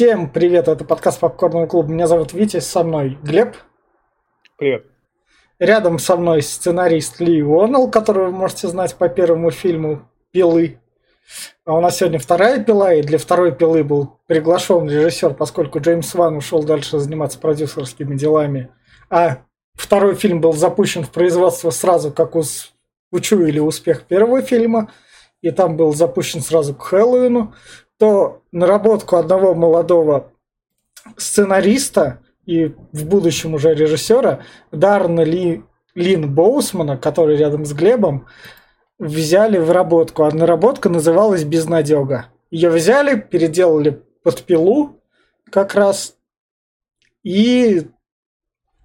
Всем привет, это подкаст Попкорного клуба. Меня зовут Витя, со мной Глеб. Привет. Рядом со мной сценарист Ли Уоннелл, которого вы можете знать по первому фильму «Пилы». А у нас сегодня вторая пила, и для второй пилы был приглашен режиссер, поскольку Джеймс Ван ушел дальше заниматься продюсерскими делами. А второй фильм был запущен в производство сразу, как ус... учуяли успех первого фильма, и там был запущен сразу к Хэллоуину, то наработку одного молодого сценариста и в будущем уже режиссера Дарна Ли, Лин Боусмана, который рядом с Глебом, взяли в работку. А наработка называлась «Безнадега». Ее взяли, переделали под пилу как раз и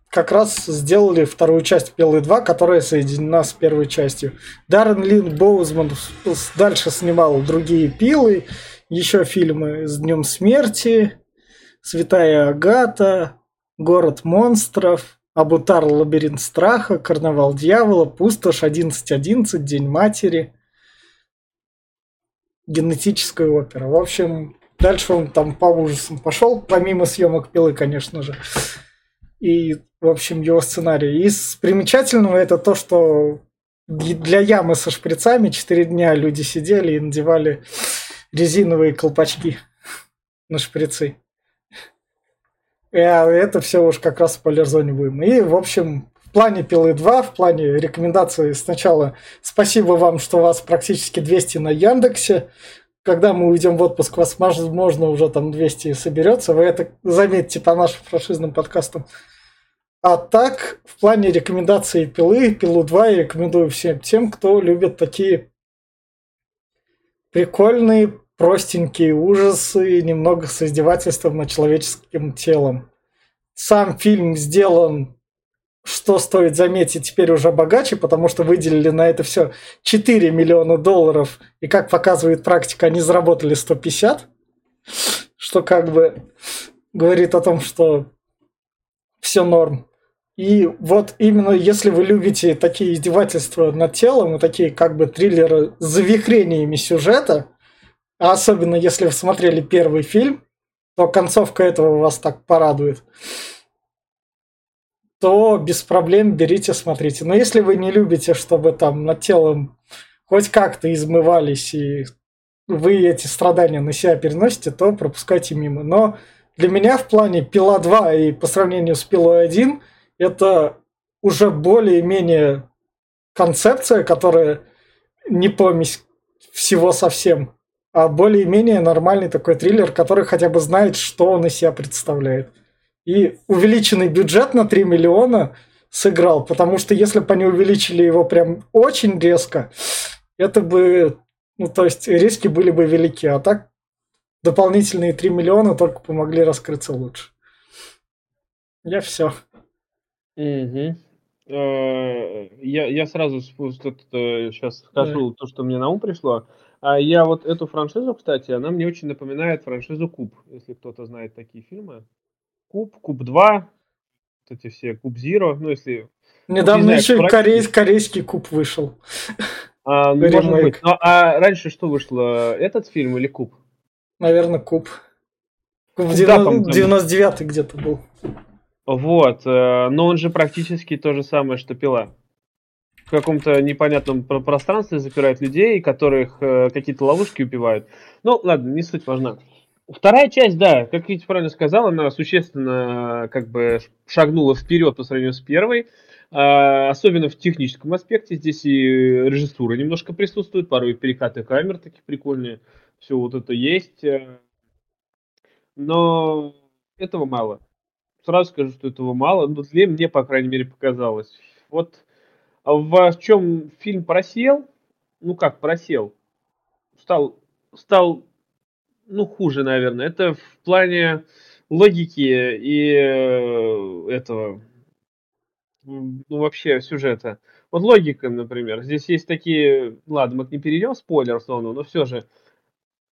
как раз сделали вторую часть Пилы 2, которая соединена с первой частью. Даррен Лин Боузман дальше снимал другие пилы, еще фильмы «С днем смерти», «Святая Агата», «Город монстров», «Абутар. Лабиринт страха», «Карнавал дьявола», «Пустошь», «11.11», «День матери», «Генетическая опера». В общем, дальше он там по ужасам пошел, помимо съемок пилы, конечно же. И, в общем, его сценарий. Из примечательного это то, что для ямы со шприцами 4 дня люди сидели и надевали резиновые колпачки на шприцы. А это все уж как раз в полярзоне будем. И, в общем, в плане Пилы 2, в плане рекомендации сначала спасибо вам, что у вас практически 200 на Яндексе. Когда мы уйдем в отпуск, вас, возможно, уже там 200 соберется. Вы это заметьте по нашим франшизным подкастам. А так, в плане рекомендации пилы, пилу 2 я рекомендую всем тем, кто любит такие прикольные, простенькие ужасы, немного с издевательством над человеческим телом. Сам фильм сделан, что стоит заметить, теперь уже богаче, потому что выделили на это все 4 миллиона долларов, и как показывает практика, они заработали 150, что как бы говорит о том, что все норм. И вот именно если вы любите такие издевательства над телом и такие как бы триллеры с завихрениями сюжета, а особенно если вы смотрели первый фильм, то концовка этого вас так порадует, то без проблем берите, смотрите. Но если вы не любите, чтобы там над телом хоть как-то измывались и вы эти страдания на себя переносите, то пропускайте мимо. Но для меня в плане Пила 2 и по сравнению с Пилой 1 это уже более-менее концепция, которая не помесь всего совсем более-менее нормальный такой триллер, который хотя бы знает, что он из себя представляет. И увеличенный бюджет на 3 миллиона сыграл, потому что если бы они увеличили его прям очень резко, это бы, ну то есть риски были бы велики, а так дополнительные 3 миллиона только помогли раскрыться лучше. Я все. Угу. Я, я сразу сейчас скажу то, что мне на ум пришло. А я вот эту франшизу, кстати, она мне очень напоминает франшизу Куб, если кто-то знает такие фильмы. Куб, Куб 2, вот эти все Куб Зиро, ну если... Недавно не еще корей, корейский Куб вышел. А, ну, может быть. Ну, а раньше что вышло, этот фильм или Куб? Наверное, Куб. Куб 99 где-то был. Вот, э, но он же практически то же самое, что Пила в каком-то непонятном пространстве запирают людей, которых э, какие-то ловушки убивают. Ну, ладно, не суть важна. Вторая часть, да, как Витя правильно сказал, она существенно как бы шагнула вперед по сравнению с первой, э, особенно в техническом аспекте. Здесь и режиссура немножко присутствует, порой перекаты камер такие прикольные, все вот это есть. Э. Но этого мало. Сразу скажу, что этого мало. Ну, для мне, по крайней мере, показалось. Вот а в чем фильм просел? Ну как просел? Стал, стал, ну хуже, наверное. Это в плане логики и э, этого, ну вообще сюжета. Вот логика, например. Здесь есть такие, ладно, мы не перейдем спойлер, условно, но все же.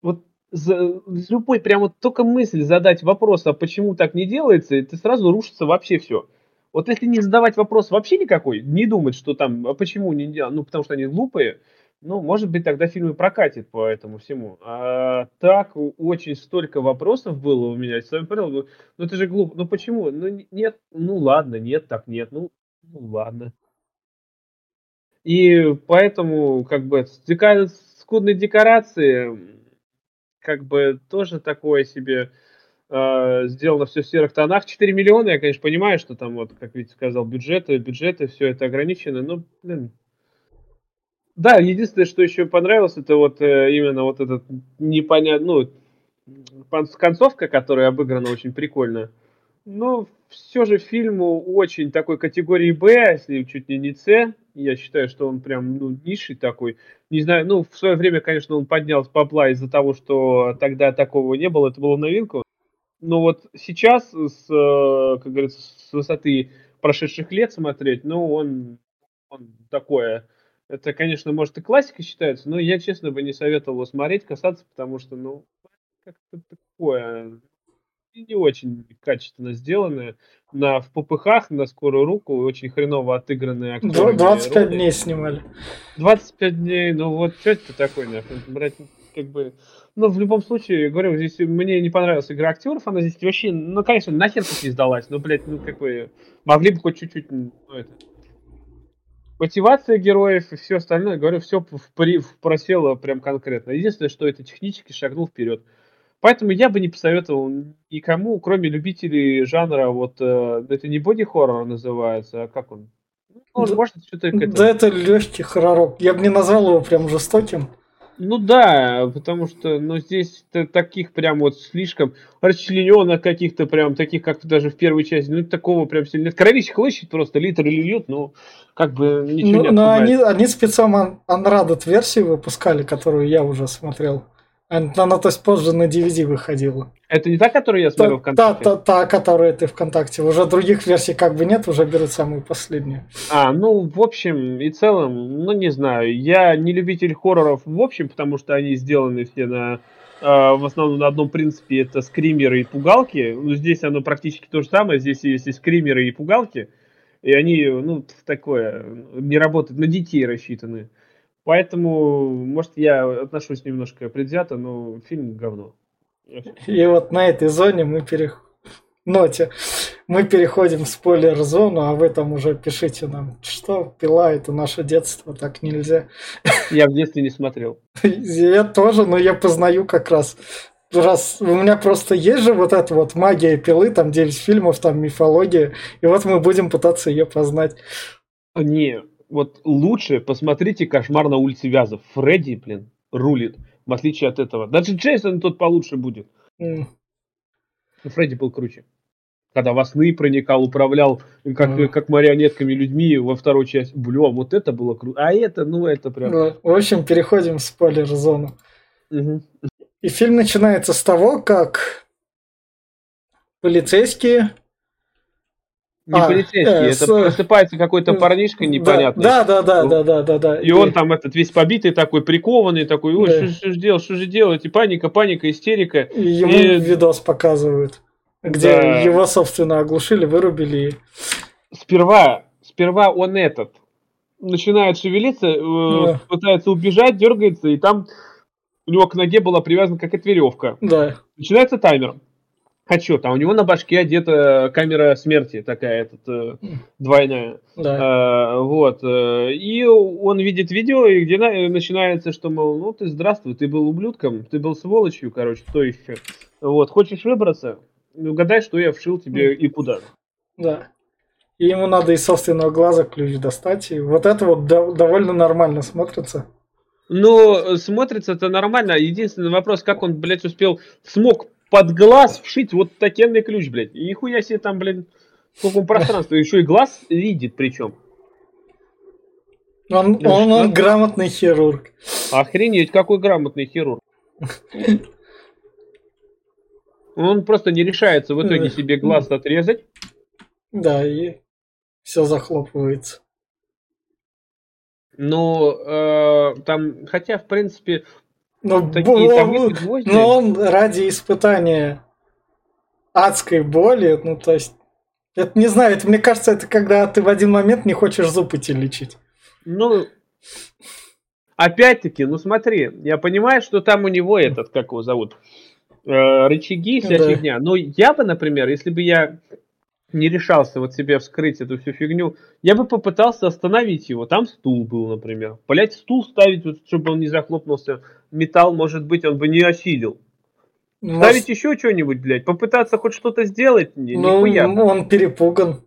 Вот за, любой прям вот только мысль задать вопрос, а почему так не делается, это сразу рушится вообще все. Вот если не задавать вопрос вообще никакой, не думать, что там, а почему не ну, потому что они глупые, Ну, может быть, тогда фильм и прокатит по этому всему. А так очень столько вопросов было у меня. Я понял, ну, ну это же глупо. Ну почему? Ну нет, ну ладно, нет, так нет. Ну, ну ладно. И поэтому, как бы, дека... скудные декорации, как бы, тоже такое себе э, сделано все в серых тонах. 4 миллиона, я, конечно, понимаю, что там, вот, как Витя сказал, бюджеты, бюджеты, все это ограничено, но, блин, да, единственное, что еще понравилось, это вот э, именно вот этот непонятный, ну, концовка, которая обыграна очень прикольно. Но все же фильм очень такой категории Б, если чуть не не С. Я считаю, что он прям, ну, низший такой. Не знаю, ну, в свое время, конечно, он поднял с из-за того, что тогда такого не было, это было новинку. Но вот сейчас, с, э, как говорится, с высоты прошедших лет смотреть, ну, он, он такое это, конечно, может и классика считается, но я, честно, бы не советовал его смотреть, касаться, потому что, ну, как-то такое не очень качественно сделанное. На, в попыхах, на скорую руку, очень хреново отыгранные актеры. 25 роли. дней снимали. 25 дней, ну вот что это такое, нахуй, брать, как бы... Ну, в любом случае, говорю, здесь мне не понравилась игра актеров, она здесь вообще, ну, конечно, нахер тут не сдалась, но, блядь, ну, как бы, могли бы хоть чуть-чуть, ну, это, мотивация героев и все остальное, говорю, все в, при, в просело прям конкретно. Единственное, что это технически шагнул вперед. Поэтому я бы не посоветовал никому, кроме любителей жанра, вот э, это не боди-хоррор называется, а как он? Ну, да, может, что-то Да это легкий хорророк. Я бы не назвал его прям жестоким. Ну да, потому что, ну здесь таких прям вот слишком расчлененных каких-то прям таких, как даже в первой части, ну такого прям сильно нет. Кровища хлыщет просто, литр льют, ну как бы ничего ну, не Но они, они специально Unradded версию выпускали, которую я уже смотрел. Она, то есть, позже на DVD выходила. Это не та, которую я смотрел та, ВКонтакте? Та, та, та, которая ты ВКонтакте. Уже других версий как бы нет, уже берут самую последнюю. А, ну, в общем и целом, ну, не знаю. Я не любитель хорроров в общем, потому что они сделаны все на э, в основном на одном принципе это скримеры и пугалки. Ну, здесь оно практически то же самое. Здесь есть и скримеры, и пугалки. И они, ну, такое, не работают, на детей рассчитаны. Поэтому, может, я отношусь немножко предвзято, но фильм говно. И вот на этой зоне мы переходим ноте мы переходим в спойлер-зону, а вы там уже пишите нам, что пила это наше детство, так нельзя. Я в детстве не смотрел. Я тоже, но я познаю как раз. Раз у меня просто есть же вот эта вот магия пилы, там 9 фильмов, там мифология, и вот мы будем пытаться ее познать. Не, вот лучше посмотрите «Кошмар на улице Вязов». Фредди, блин, рулит, в отличие от этого. Даже Джейсон тут получше будет. Mm. Фредди был круче. Когда во сны проникал, управлял как, mm. как марионетками людьми во второй части. Бля, вот это было круто. А это, ну это прям... Ну, в общем, переходим в спойлер-зону. Mm-hmm. И фильм начинается с того, как полицейские не а, полицейский, э, это с... просыпается какой-то парнишка непонятный. Да, да, да, да, да, да, да. И, и он там этот весь побитый такой, прикованный такой, ой, да. что же делать, что же делать, и паника, паника, истерика. И ему и... видос показывают, где да. его, собственно, оглушили, вырубили. Сперва, сперва он этот начинает шевелиться, э, да. пытается убежать, дергается, и там у него к ноге была привязана какая-то веревка. Да. Начинается таймер отчет, а у него на башке одета камера смерти такая, этот, э, двойная. Да. А, вот. Э, и он видит видео, и где начинается, что, мол, ну ты здравствуй, ты был ублюдком, ты был сволочью, короче, что еще. Вот. Хочешь выбраться? Угадай, что я вшил тебе и куда. Да. И ему надо из собственного глаза ключ достать. И вот это вот довольно нормально смотрится. Ну, смотрится это нормально. Единственный вопрос, как он, блядь, успел, смог под глаз вшить вот такенный ключ, блядь. И нихуя себе там, блядь, в каком пространстве. Еще и глаз видит причем. Он, он, он грамотный хирург. Охренеть, какой грамотный хирург. Он просто не решается в итоге себе глаз отрезать. Да, и все захлопывается. Ну, э, там, хотя, в принципе, но, Такие, он, но он ради испытания адской боли, ну то есть, это не знаю, это мне кажется, это когда ты в один момент не хочешь зуб идти лечить. Ну, опять-таки, ну смотри, я понимаю, что там у него этот, как его зовут, э, рычаги, вся Да. фигня. Но я бы, например, если бы я не решался вот себе вскрыть эту всю фигню, я бы попытался остановить его. Там стул был, например. Блять, стул ставить, вот, чтобы он не захлопнулся. Металл, может быть, он бы не осилил. Ну, Ставить еще что-нибудь, блядь, попытаться хоть что-то сделать, не, ну, нихуя. он перепуган.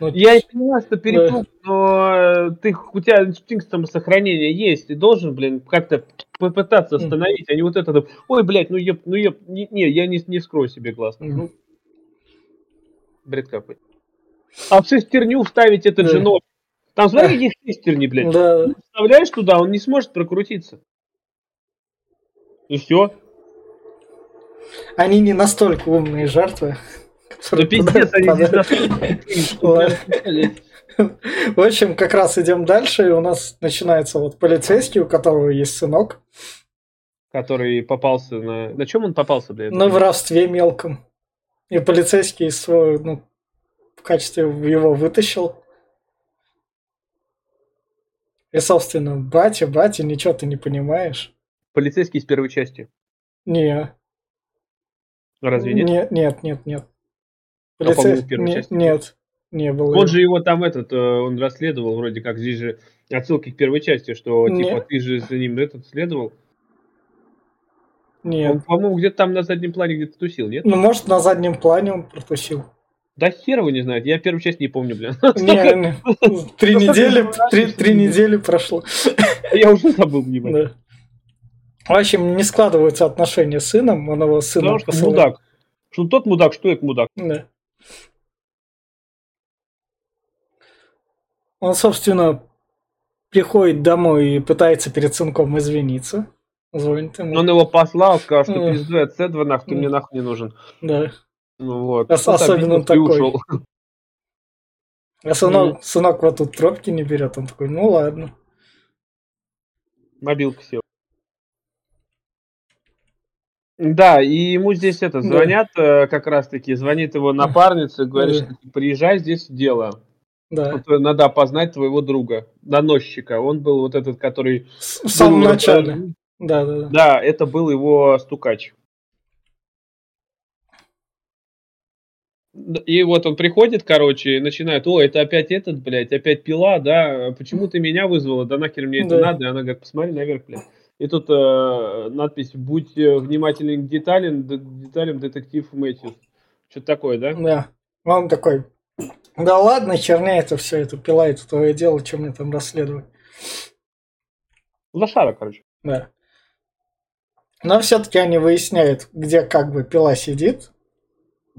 Ну, Я и понимаю, что перепуг, но э, ты, у тебя инстинкт самосохранения есть, ты должен, блин, как-то попытаться остановить, а не вот это, там, ой, блядь, ну еб, ну еб, не, не, я не, не скрою себе глаз. Ну, бред какой. А в шестерню вставить это Да. же нож. Там смотри, Да. какие шестерни, блядь. Да, Вставляешь туда, он не сможет прокрутиться. И все. они не настолько умные жертвы. Да которые пиздец, они здесь В общем, как раз идем дальше, и у нас начинается вот полицейский, у которого есть сынок, который попался на... На чем он попался, блядь? на воровстве мелком. И полицейский свой, ну, в качестве его вытащил. И, собственно, батя, батя, ничего ты не понимаешь. Полицейский из первой части. Не, Разве нет? Нет, нет, нет, нет. А, Полицей- первой не- части Нет, не было. Он же его там этот, э, он расследовал вроде как, здесь же отсылки к первой части, что Не. типа ты же за ним этот следовал. Он, Нет. по-моему, где-то там на заднем плане где-то тусил, нет? Ну, может, на заднем плане он протусил. Да хер его не знает, я первую часть не помню, блин. Не, не. Три недели, три, три недели прошло. Я уже забыл, Да. В общем, не складываются отношения с сыном, он его сына Потому что посылает. мудак. Что тот мудак, что это мудак. Да. Он, собственно, приходит домой и пытается перед сынком извиниться. Звонит ему. Он его послал, сказал, что М. пиздуй от С2, нахуй, ты мне нахуй не нужен. Да. Ну вот. Ос- особенно такой. ушел. А сынок, сынок вот тут трубки не берет. Он такой, ну ладно. Мобилка сел. Да, и ему здесь это, Да. звонят э, как раз-таки, звонит его напарница говорит, Да. что приезжай, здесь дело. Да. Вот, э, надо опознать твоего друга, доносчика. Он был вот этот, который... С- В самом был, э, начале. Да, да, да. Да, это был его стукач. И вот он приходит, короче, и начинает, о, это опять этот, блядь, опять пила, да, почему ты меня вызвала, да нахер мне это Да. надо, и она говорит, посмотри наверх, блядь. И тут э, надпись, будь э, внимателен к деталям, деталям детектив Мэтьюс. Что-то такое, да? Да. Он такой, да ладно, херня это все, это пила, это твое дело, что мне там расследовать. Лошара, короче. Да. Но все-таки они выясняют, где как бы пила сидит.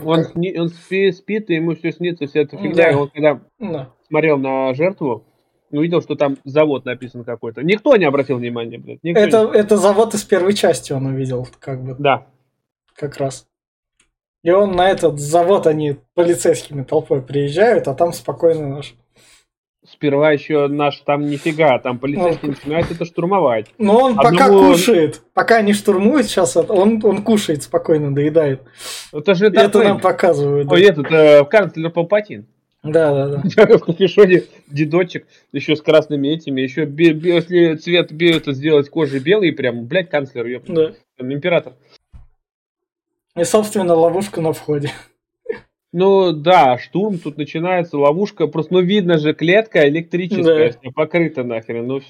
Он, сни- он спи- спит, и ему все снится, вся эта фигня. Да. И он когда Да. смотрел на жертву, увидел, что там завод написан какой-то. Никто не обратил внимания, блядь. Никто Это, не- это завод из первой части он увидел, как бы, Да. как раз. И он на этот завод, они полицейскими толпой приезжают, а там спокойно наш. Сперва еще наш там нифига, там полицейские Ну. начинают это штурмовать. Но он пока Одного- кушает, пока они штурмуют сейчас, это- он, он кушает спокойно, доедает. Это же это Дарт нам показывают. да. Ой, этот, э, канцлер Палпатин. Да, да, да. В капюшоне дедочек, еще с красными этими, еще если цвет это сделать кожей белый, прям, блядь, канцлер, ёпта, да. там, император. И, собственно, ловушка на входе. Ну да, штурм, тут начинается ловушка, просто, ну видно же, клетка электрическая, Да. покрыта нахрен, ну...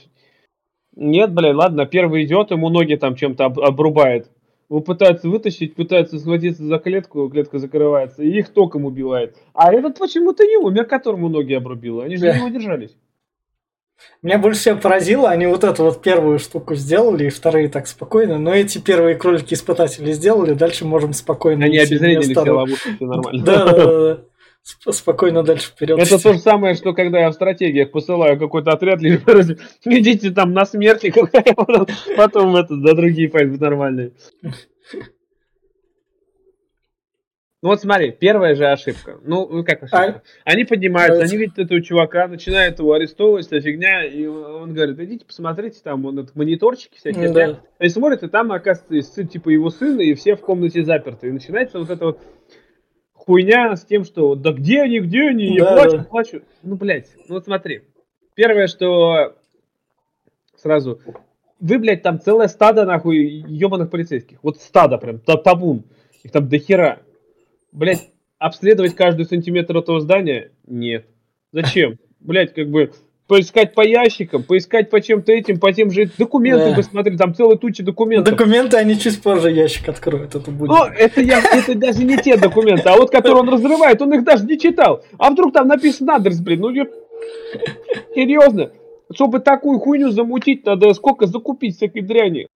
Нет, блядь, ладно, первый идет, ему ноги там чем-то об- обрубает. Его пытаются вытащить, пытаются схватиться за клетку, клетка закрывается, и их током убивает. А этот почему-то не умер, которому ноги обрубило. Они же Да. не удержались. Меня больше всего поразило, они вот эту вот первую штуку сделали, и вторые так спокойно, но эти первые кролики-испытатели сделали, дальше можем спокойно Они вместо- все ловушки, все нормально. Да, да, да, Спокойно дальше вперед. Это то же самое, что когда я в стратегиях посылаю какой-то отряд, лишь идите там на смерти, какая потом, потом это, да, другие пойдут нормальные. Ну вот смотри, первая же ошибка. Ну, ну как ошибка? Они поднимаются, Давайте. они видят этого чувака, начинают его арестовывать, вся фигня, и он говорит, идите посмотрите, там он это, мониторчики всякие. Да. Они смотрят, и там, оказывается, сын, типа его сына, и все в комнате заперты. И начинается вот эта вот хуйня с тем, что да где они, где они, я Да, плачу, да. плачу. Ну, блядь, ну вот смотри. Первое, что сразу вы, блядь, там целое стадо, нахуй, ебаных полицейских. Вот стадо прям, табун. Их там до хера. Блядь, обследовать каждый сантиметр этого здания? Нет. Зачем? Блядь, как бы поискать по ящикам, поискать по чем-то этим, по тем же документам да. посмотреть, там целая туча документов. Документы, они чуть позже ящик откроют, это будет. Ну, это, я, это даже не те документы, а вот которые он разрывает, он их даже не читал. А вдруг там написано адрес, блин, ну, серьезно. Чтобы такую хуйню замутить, надо сколько закупить всякой дряни.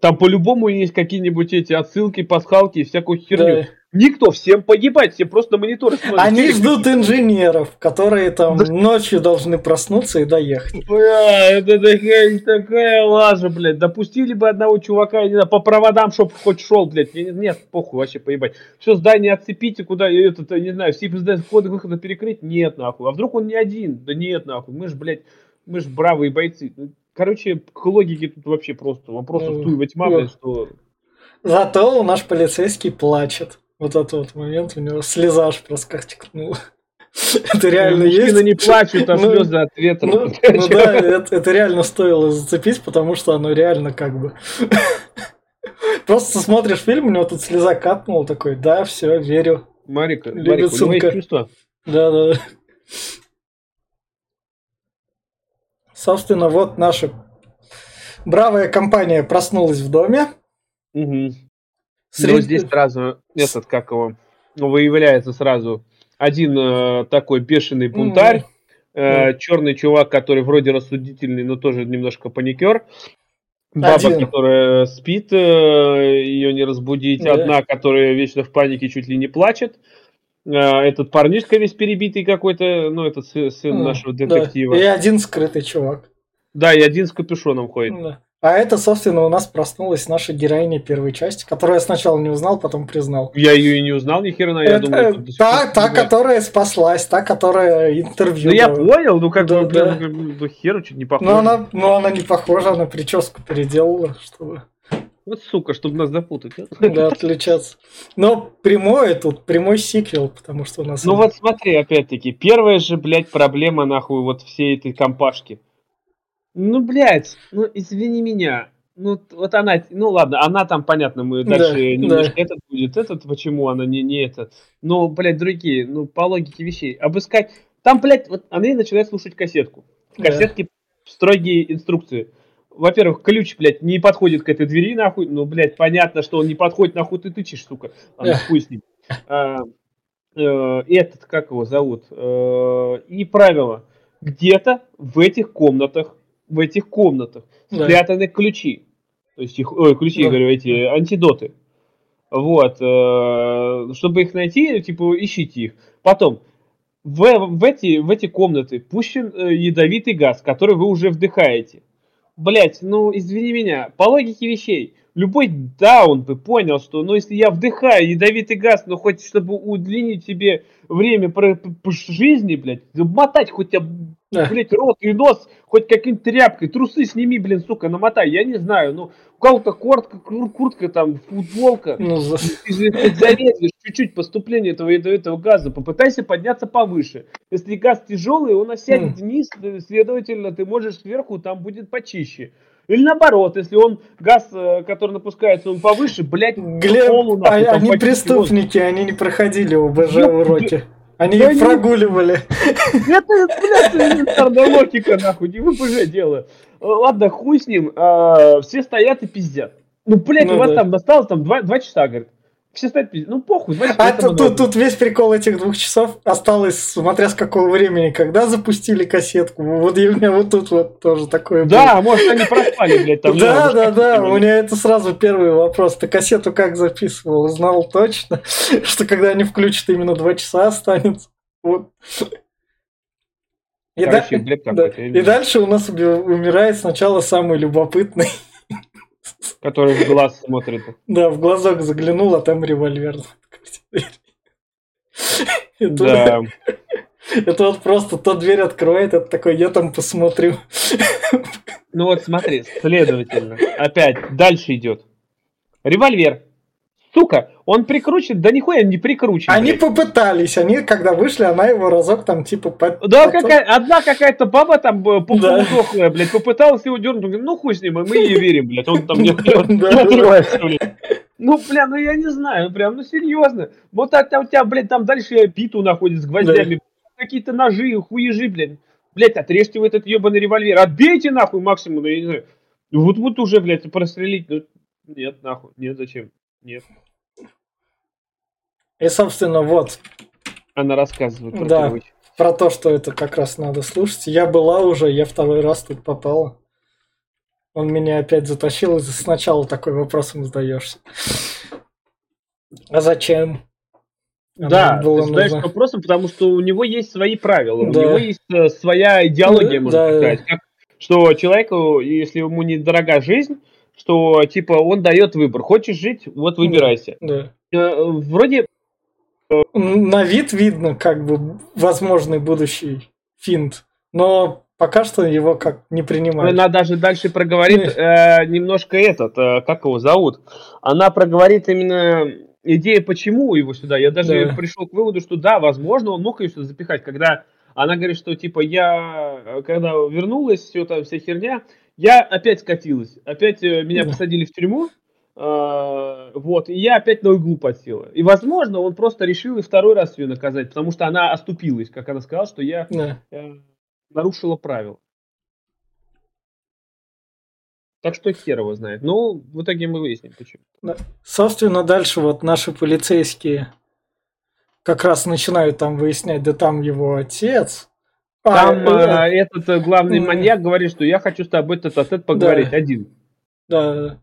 Там по-любому есть какие-нибудь эти отсылки, пасхалки и всякую херню. Да. Никто, всем погибать, все просто на мониторы смотрят. Они ждут инженеров, которые там ночью должны проснуться и доехать. Бля, это такая, такая лажа, блядь. Допустили бы одного чувака, не знаю, по проводам, чтоб хоть шел, блядь. Нет, похуй, вообще поебать. Все здание отцепите, куда, этот, не знаю, все входы выхода перекрыть? Нет, нахуй. А вдруг он не один? Да нет, нахуй. Мы же, блядь, мы же бравые бойцы. Ну, короче, к логике тут вообще просто вопросов ну, туева тьма, блядь, что... Зато наш полицейский плачет вот этот вот момент, у него слеза аж проскочкнула. Это реально есть. не плачут, а ну, слезы от ветра. Ну, ну да, это, это реально стоило зацепить, потому что оно реально как бы... Просто смотришь фильм, у него тут слеза капнула, такой, да, все, верю. Марика, Марика, у него есть чувство. Да, да. Собственно, вот наша бравая компания проснулась в доме. Угу. Сред... Но здесь сразу этот, как его, ну, выявляется сразу один э, такой бешеный бунтарь, mm. э, mm. черный чувак, который вроде рассудительный, но тоже немножко паникер. Баба, один. которая спит, э, ее не разбудить. Yeah. Одна, которая вечно в панике, чуть ли не плачет. Э, этот парнишка весь перебитый какой-то, ну, этот сын mm. нашего детектива. Да. И один скрытый чувак. Да, и один с капюшоном ходит. Да. А это, собственно, у нас проснулась наша героиня первой части, которую я сначала не узнал, потом признал. Я ее и не узнал ни хера, я это, думаю... Это та, та которая спаслась, та, которая интервью... Ну я понял, ну как да, бы, да. блин, ну, хера чуть не похожа. Ну она, ну она не похожа, она прическу переделала, чтобы... Вот сука, чтобы нас запутать. Да, отличаться. Но прямой тут, прямой сиквел, потому что у нас... Ну вот смотри, опять-таки, первая же, блядь, проблема, нахуй, вот всей этой компашки. Ну, блядь, ну извини меня. Ну, вот она, ну ладно, она там, понятно, мы дальше да, немножко да. этот будет, этот, почему она не, не этот. Но, блядь, другие, ну, по логике вещей. Обыскать. Там, блядь, вот Андрей начинает слушать кассетку. В кассетке да. строгие инструкции. Во-первых, ключ, блядь, не подходит к этой двери, нахуй. Ну, блядь, понятно, что он не подходит, нахуй ты тычешь, сука. Ладно, хуй с ним. А, э, этот, как его зовут? Э, и правило. Где-то в этих комнатах в этих комнатах да. спрятаны ключи. То есть их, ой, ключи, да. говорю, эти антидоты. Вот. Э, чтобы их найти, типа, ищите их. Потом, в, в, эти, в эти комнаты пущен э, ядовитый газ, который вы уже вдыхаете. Блять, ну извини меня, по логике вещей, любой даун бы понял, что, ну, если я вдыхаю ядовитый газ, ну, хоть чтобы удлинить себе время про, по жизни, блядь, мотать хоть, блядь, рот и нос хоть какой-нибудь тряпкой, трусы сними, блин, сука, намотай, я не знаю, ну, у кого-то куртка, куртка там, футболка, ну, за... зарезаешь чуть-чуть поступление этого ядовитого газа, попытайся подняться повыше. Если газ тяжелый, он осядет вниз, следовательно, ты можешь сверху, там будет почище. Или наоборот, если он газ, э, который напускается, он повыше, блядь, Глеб, полу, нахуй, а, они преступники, они не проходили ОБЖ уроки. Они их прогуливали. Это, блядь, элементарная логика, нахуй, не ВПЖ дело. Ладно, хуй с ним, а, все стоят и пиздят. Ну, блядь, ну, у вас да. там осталось там два часа, говорит все стоят Ну похуй, значит, А тут, тут, тут весь прикол этих двух часов осталось, смотря с какого времени, когда запустили кассетку. Вот у меня вот тут вот тоже такое Да, было. может они проспали, блядь, там. Да, да, да, у меня это сразу первый вопрос. Ты кассету как записывал? Знал точно, что когда они включат, именно два часа останется. Вот. И, Короче, да, да. и дальше у нас умирает сначала самый любопытный. Который в глаз смотрит. Да, в глазок заглянул, а там револьвер. Да. Это вот просто то дверь откроет, это такой, я там посмотрю. Ну вот смотри, следовательно, опять дальше идет. Револьвер. Сука, он прикручен, да нихуя не прикручен. Они блядь. попытались, они когда вышли, она его разок там типа... Под, Да, потом- какая, одна какая-то баба там э, по- Да. полудохлая, блядь, попыталась его дернуть, ну хуй с ним, мы ей верим, блядь, он там не. Ну, бля, ну я не знаю, ну прям, ну серьезно. Вот это у тебя, блядь, там дальше биту находит с гвоздями, какие-то ножи, хуежи, блядь. Блядь, отрежьте вы этот ебаный револьвер, отбейте нахуй максимум, ну, я не знаю. Вот, вот уже, блядь, прострелить, ну, нет, нахуй, нет, зачем, нет. И, собственно, вот, Она рассказывает про Да. про то, что это как раз надо слушать. Я была уже, я второй раз тут попала. Он меня опять затащил, и сначала такой вопросом задаешься. А зачем? Оно Да, было ты задаешь нужно. вопросом, потому что у него есть свои правила, Да. у него есть э, своя идеология, Ну, можно да. сказать. Как- что человеку, если ему не дорога жизнь, что типа он дает выбор. Хочешь жить, вот выбирайся. Да. Э, Вроде На вид видно, как бы, возможный будущий финт, но пока что его как не принимают. она даже дальше проговорит э, немножко этот, э, как его зовут. Она проговорит именно идея, почему его сюда. Я даже Да. пришел к выводу, что да, возможно, он мог ее сюда запихать, когда она говорит, что типа я, когда вернулась, все там вся херня, я опять скатилась, опять э, меня Да. посадили в тюрьму, вот, и я опять на углу подсела. И, возможно, он просто решил и второй раз ее наказать, потому что она оступилась, как она сказала, что я Да. э, нарушила правила. Так что хер его знает. Ну, в итоге мы выясним, почему. Собственно, дальше вот наши полицейские как раз начинают там выяснять, да там его отец. А, Там э, э, этот э, главный маньяк говорит, что я хочу с тобой тет тет поговорить Да. один. да, Э,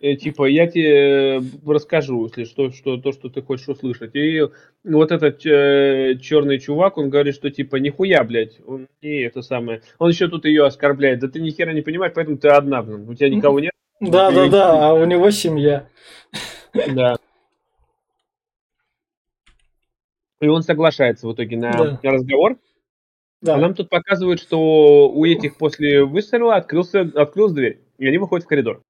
типа, я тебе э, расскажу, если что, что, то, что ты хочешь услышать. И вот этот э, черный чувак, он говорит, что типа, нихуя, блядь, он не это самое. Он еще тут ее оскорбляет. Да ты ни хера не понимаешь, поэтому ты одна, блин. У тебя никого нет. да, да, да, а у него семья. Да. И он соглашается в итоге на Да. разговор. Да, А нам тут показывают, что у этих после выстрела открылся, открылась дверь, и они выходят в коридор.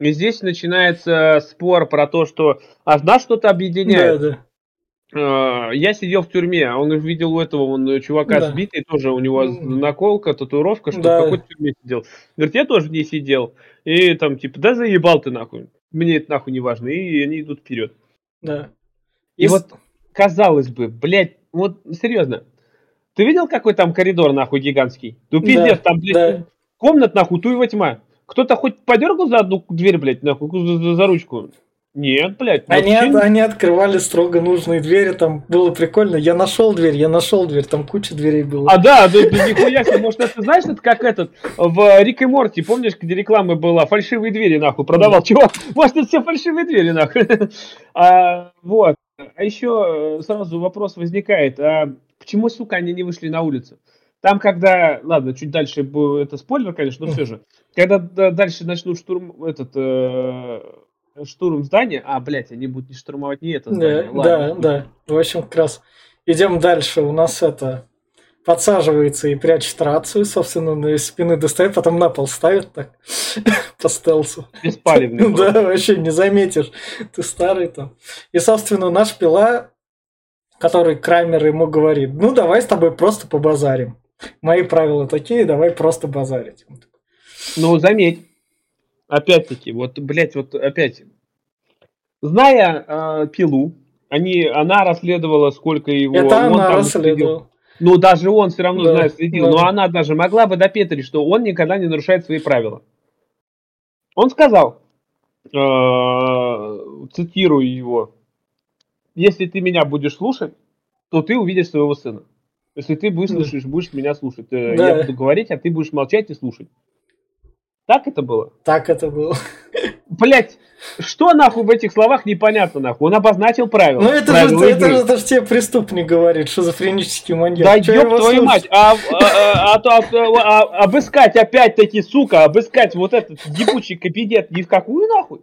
И здесь начинается спор про то, что а нас что-то да, объединяет. да. Э, Я сидел в тюрьме, он видел у этого он, э, чувака Да. сбитый, тоже у него наколка, татуировка, что Да. в какой тюрьме сидел. Говорит, я тоже в ней сидел. И там типа, да заебал ты нахуй. Мне это нахуй не важно. И они идут вперед. да. И с- вот, казалось бы, блядь, вот серьезно. Ты видел, какой там коридор, нахуй, гигантский? Ну, Да, пиздец, там, блядь, да. комнат, нахуй, туева тьма. Кто-то хоть подергал за одну дверь, блядь, нахуй, за, за- за ручку? Нет, блядь. Они, вообще от- они открывали строго нужные двери, там было прикольно. Я нашел дверь, я нашел дверь, там куча дверей было. А, да, да, да, нихуя себе, может, это, знаешь, это как этот, в Рик и Морти, помнишь, где реклама была, фальшивые двери, нахуй, продавал, чувак, может, это все фальшивые двери, нахуй. А, вот, а еще э, сразу вопрос возникает, а почему, сука, они не вышли на улицу? Там, когда, ладно, чуть дальше, это спойлер, конечно, но все же, когда дальше начнут штурм, этот, э, штурм здания, а, блядь, они будут не штурмовать не это здание, Да, ладно. да, да. В общем, как раз идем дальше. У нас это подсаживается и прячет рацию, собственно, на спины достает, потом на пол ставит так по стелсу. Беспалевный. Да, вообще не заметишь. Ты старый там. И, собственно, наш пила, который Крамер ему говорит, ну, давай с тобой просто побазарим. Мои правила такие, давай просто базарить. Ну, заметь, опять-таки, вот, блядь, вот опять, зная э, пилу, они, она расследовала, сколько его... Это он она там расследовала. Ну, даже он все равно, Да, знает, следил. да. Но она даже могла бы допетрить, что он никогда не нарушает свои правила. Он сказал, э, цитирую его, если ты меня будешь слушать, то ты увидишь своего сына. Если ты выслушаешь, будешь меня слушать. Э, Да. Я буду говорить, а ты будешь молчать и слушать. Так это было? Так это было. Блять, что нахуй в этих словах непонятно нахуй? Он обозначил правила. Ну, это же, правила игры. же, это же тебе преступник говорит, шизофренический маньяк. Да Чё ёб твою слушать? мать, а, а- а- а то- а- а- обыскать опять-таки, сука, обыскать вот этот ебучий кабинет ни в какую нахуй?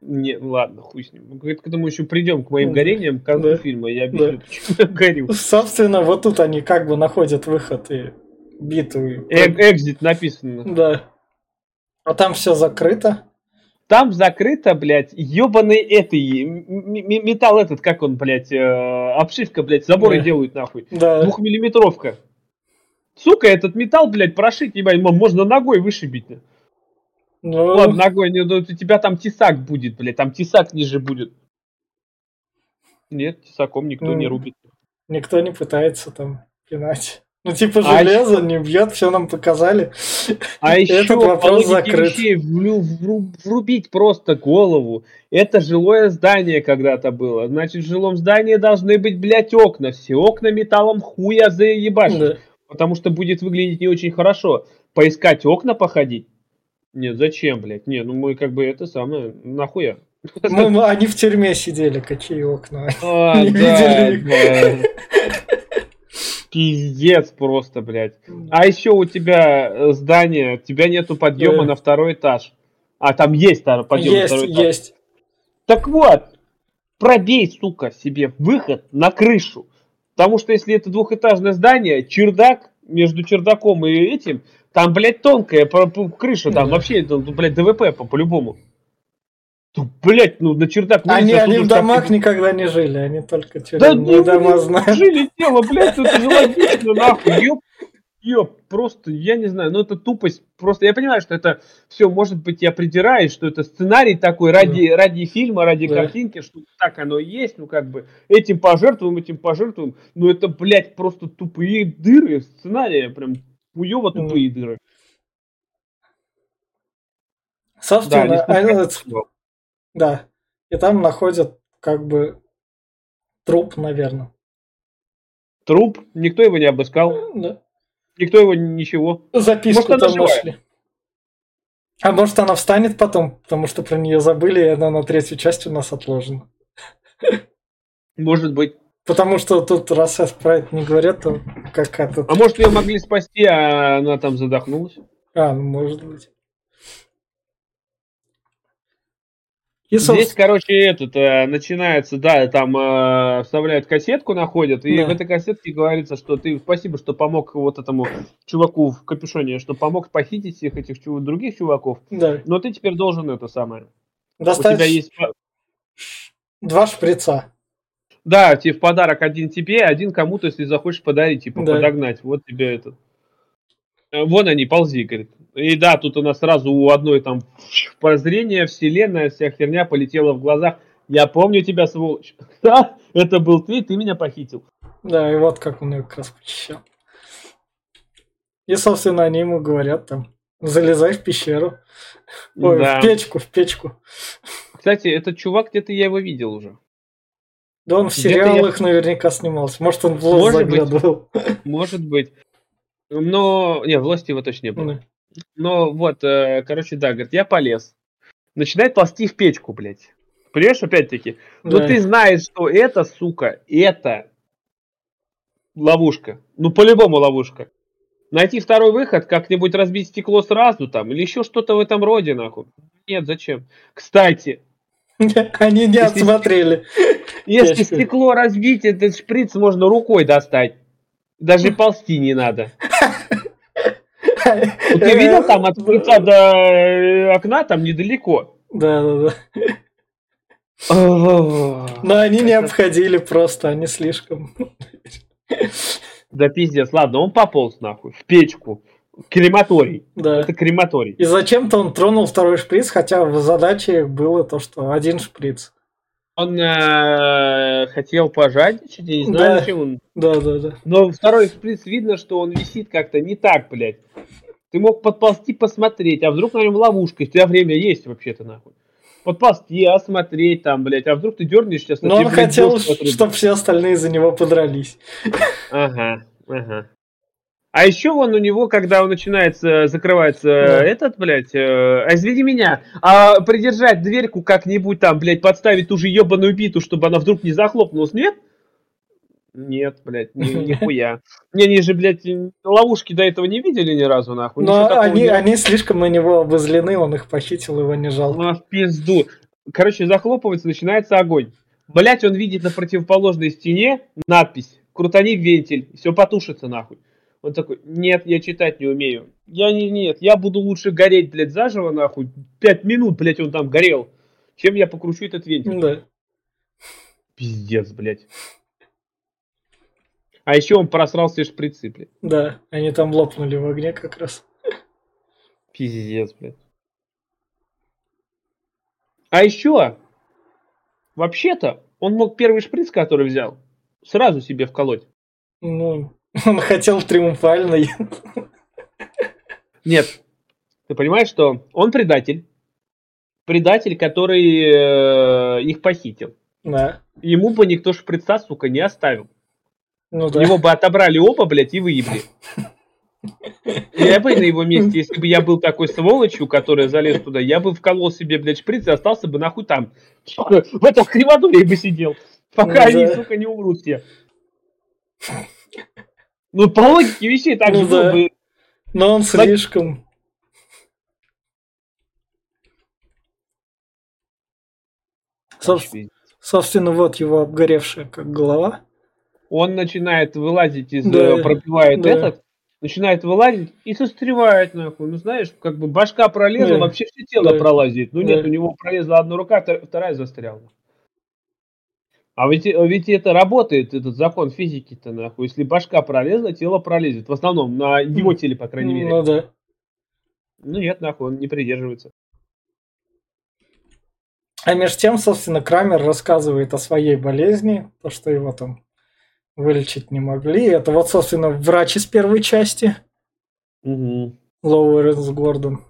Не, ладно, хуй с ним. Мы к этому еще придем, к моим горениям к концу Да. фильма. Я объясню, Да. почему я горю. Собственно, вот тут они как бы находят выход и битву. и- Э- Экзит написано. Да. А там все закрыто. Там закрыто, блядь, ебаный этой, металл этот, как он, блядь, э, обшивка, блядь, заборы да. делают, нахуй. Да. Двухмиллиметровка. Сука, этот металл, блядь, прошить, ебать, можно ногой вышибить. Ну... Ладно, ногой, ну, у тебя там тесак будет, блядь, там тесак ниже будет. Нет, тесаком никто ну, не рубит. Никто не пытается там пинать. Ну, типа, а железо а не бьет, все нам показали. А еще Этот вопрос закрыт. Вещей врубить просто голову. Это жилое здание когда-то было. Значит, в жилом здании должны быть, блядь, окна. Все окна металлом хуя заебашь. Да. Потому что будет выглядеть не очень хорошо. Поискать окна походить? Нет, зачем, блядь? Не, ну мы как бы это самое, нахуя? Ну, они в тюрьме сидели, какие окна. А, не да, видели да. Пиздец просто, блядь. А еще у тебя э, здание, у тебя нету подъема да. на второй этаж. А, там есть там подъем есть, на второй этаж. Есть, Так вот, пробей, сука, себе выход на крышу. Потому что если это двухэтажное здание, чердак, между чердаком и этим, там, блядь, тонкая крыша, там вообще, блядь, ДВП по- по-любому. Ну, блять, ну на чердак... Они, они в домах так... никогда не жили, они только тюремные да, дома знают. Жили тело, блядь, это же логично, нахуй, ёп. Ёп, просто, я не знаю, ну это тупость. Просто я понимаю, что это все, может быть, я придираюсь, что это сценарий такой ради, да. ради фильма, ради да. картинки, что так оно и есть, ну как бы этим пожертвуем, этим пожертвуем. Но это, блядь, просто тупые дыры сценария, прям хуёво тупые mm. дыры. Собственно, да, а, да. И там находят как бы труп, наверное. Труп? Никто его не обыскал? Да. Никто его ничего. Записку может, там живая. нашли. А может она встанет потом, потому что про нее забыли, и она на третью часть у нас отложена. Может быть. Потому что тут, раз про это не говорят, то как это... А может ее могли спасти, а она там задохнулась? А, ну может быть. И, собственно... Здесь, короче, этот э, начинается, да, там э, вставляют кассетку, находят, и да. в этой кассетке говорится, что ты спасибо, что помог вот этому чуваку в капюшоне, что помог похитить всех этих чув... других чуваков. Да. Но ты теперь должен это самое. Достать... У тебя есть два шприца. Да, тебе в подарок один тебе, один кому-то, если захочешь подарить, типа да. подогнать. Вот тебе этот. Э, вон они, ползи, говорит. И да, тут у нас сразу у одной там прозрение, вселенная, вся херня полетела в глазах. Я помню тебя, сволочь. Да, это был ты, ты меня похитил. Да, и вот как он ее как раз похищал. И, собственно, они ему говорят там, залезай в пещеру. Ой, да. в печку, в печку. Кстати, этот чувак, где-то я его видел уже. Да он в сериалах я... наверняка снимался. Может, он в Лос заглядывал. Быть. Может быть. Но, не, в его точно не было. Но вот, э, короче, да, говорит, я полез. Начинает ползти в печку, блядь. Понимаешь, опять-таки? Ну ты знаешь, что это, сука, это ловушка. Ну, по-любому ловушка. Найти второй выход, как-нибудь разбить стекло сразу там, или еще что-то в этом роде, нахуй. Нет, зачем? Кстати. Они не осмотрели. Если стекло разбить, этот шприц можно рукой достать. Даже ползти не надо. Ты видел там от крыльца до э, окна, там недалеко. Да, да, да. Но они не обходили просто, они слишком. Да пиздец, ладно, он пополз нахуй, в печку. Крематорий. Да. Это крематорий. И зачем-то он тронул второй шприц, хотя в задаче было то, что один шприц. Он э, хотел пожадничать, я не знаю, да. он. Да, да, да. Но второй шприц видно, что он висит как-то не так, блядь. Ты мог подползти посмотреть, а вдруг на нем ловушка, у тебя время есть вообще-то нахуй. Подползти, осмотреть там, блядь, а вдруг ты дернешь сейчас Но он хотел, чтобы все остальные за него подрались. Ага, ага. А еще вон у него, когда он начинается, закрывается да. этот, блядь, э, а извини меня, а придержать дверьку как-нибудь там, блядь, подставить ту же ебаную биту, чтобы она вдруг не захлопнулась, нет? Нет, блядь, ни, нихуя. Не, они же, блядь, ловушки до этого не видели ни разу, нахуй. Но они, не... они слишком на него обозлены, он их похитил, его не жалко. Ну, в пизду. Короче, захлопывается, начинается огонь. Блять, он видит на противоположной стене надпись «Крутани вентиль», все потушится, нахуй. Он такой, нет, я читать не умею. Я не, нет, я буду лучше гореть, блядь, заживо, нахуй. Пять минут, блядь, он там горел. Чем я покручу этот вентиль. Да. Пиздец, блядь. А еще он просрал все шприцы, блядь. Да, они там лопнули в огне как раз. Пиздец, блядь. А еще, вообще-то, он мог первый шприц, который взял, сразу себе вколоть. Ну, он хотел триумфально. Нет. Ты понимаешь, что он предатель. Предатель, который э, их похитил. Да. Ему бы никто шприца, сука, не оставил. Ну да. Его бы отобрали оба, блядь, и выебли. Я бы на его месте, если бы я был такой сволочью, которая залез туда, я бы вколол себе, блядь, шприц и остался бы нахуй там. Сука, в этом крематории бы сидел. Пока Ну они, сука, не умрут все. Ну, по логике вещей так Ну же да. бы. Но он слишком... Собственно, собственно, вот его обгоревшая как голова. Он начинает вылазить из... Да, э, пробивает да. этот, начинает вылазить и застревает, нахуй. Ну, знаешь, как бы башка пролезла, Да, вообще все тело да, пролазит. Ну, нет, да. у него пролезла одна рука, втор- вторая застряла. А ведь, э, ведь это работает, этот закон физики-то, нахуй. Если башка пролезла, тело пролезет. В основном, на его теле, по крайней мере. Ну да. Ну нет, нахуй, он не придерживается. А между тем, собственно, Крамер рассказывает о своей болезни, то, что его там вылечить не могли. Это вот, собственно, врач из первой части, Мгм. Лоуэренс Гордон.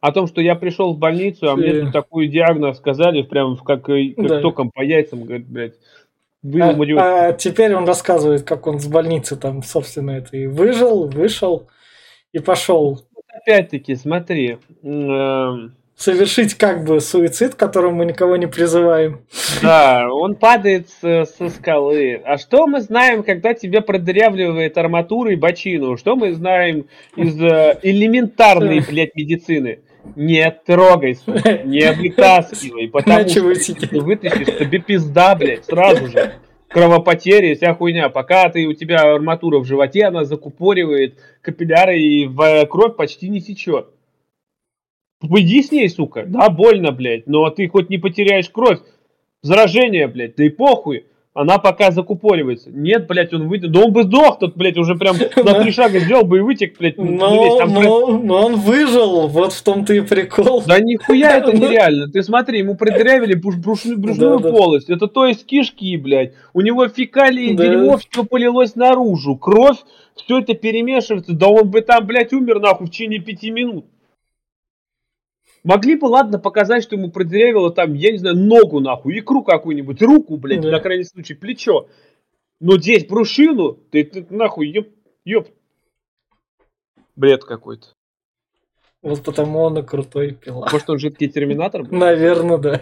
О том, что я пришел в больницу, а мне Э. тут такой диагноз сказали, прям как, э, как Да. током по яйцам, говорит, блядь. Вы А, умрете. а теперь он рассказывает, как он с больницы там, собственно, это и выжил, вышел и пошел Опять-таки, смотри, эм, совершить как бы суицид, к которому мы никого не призываем. да, он падает с- со скалы. А что мы знаем, когда тебе продырявливает арматурой бочину? Что мы знаем из э, элементарной, блядь, медицины? Не трогай, сука, не вытаскивай, потому что если ты вытащишь, тебе пизда, блядь, сразу же. Кровопотери, вся хуйня. Пока ты, у тебя арматура в животе, она закупоривает капилляры и в э, кровь почти не течет. Иди с ней, сука. Да, больно, блядь, но ты хоть не потеряешь кровь. Заражение, блядь, да и похуй. Она пока закупоривается. Нет, блядь, он вытек. Да он бы сдох, тут, блядь, уже прям на три шага сделал бы и вытек, блядь. Но, там, блядь. но, но он выжил, вот в том-то и прикол. Да нихуя это нереально. Ты смотри, ему продырявили буш- брюшную, брюшную Да, да. полость. Это то есть кишки, блядь. У него фекалии, Да. дерьмо, все полилось наружу. Кровь, все это перемешивается. Да он бы там, блядь, умер нахуй в течение пяти минут. Могли бы, ладно, показать, что ему продырявило там, я не знаю, ногу нахуй, икру какую-нибудь, руку, блядь, Да. на крайний случай, плечо. Но здесь брюшину, ты, ты нахуй, ёп, ёп. Бред какой-то. Вот потому он и крутой пила. Может, он жидкий терминатор? блядь? Наверное, да.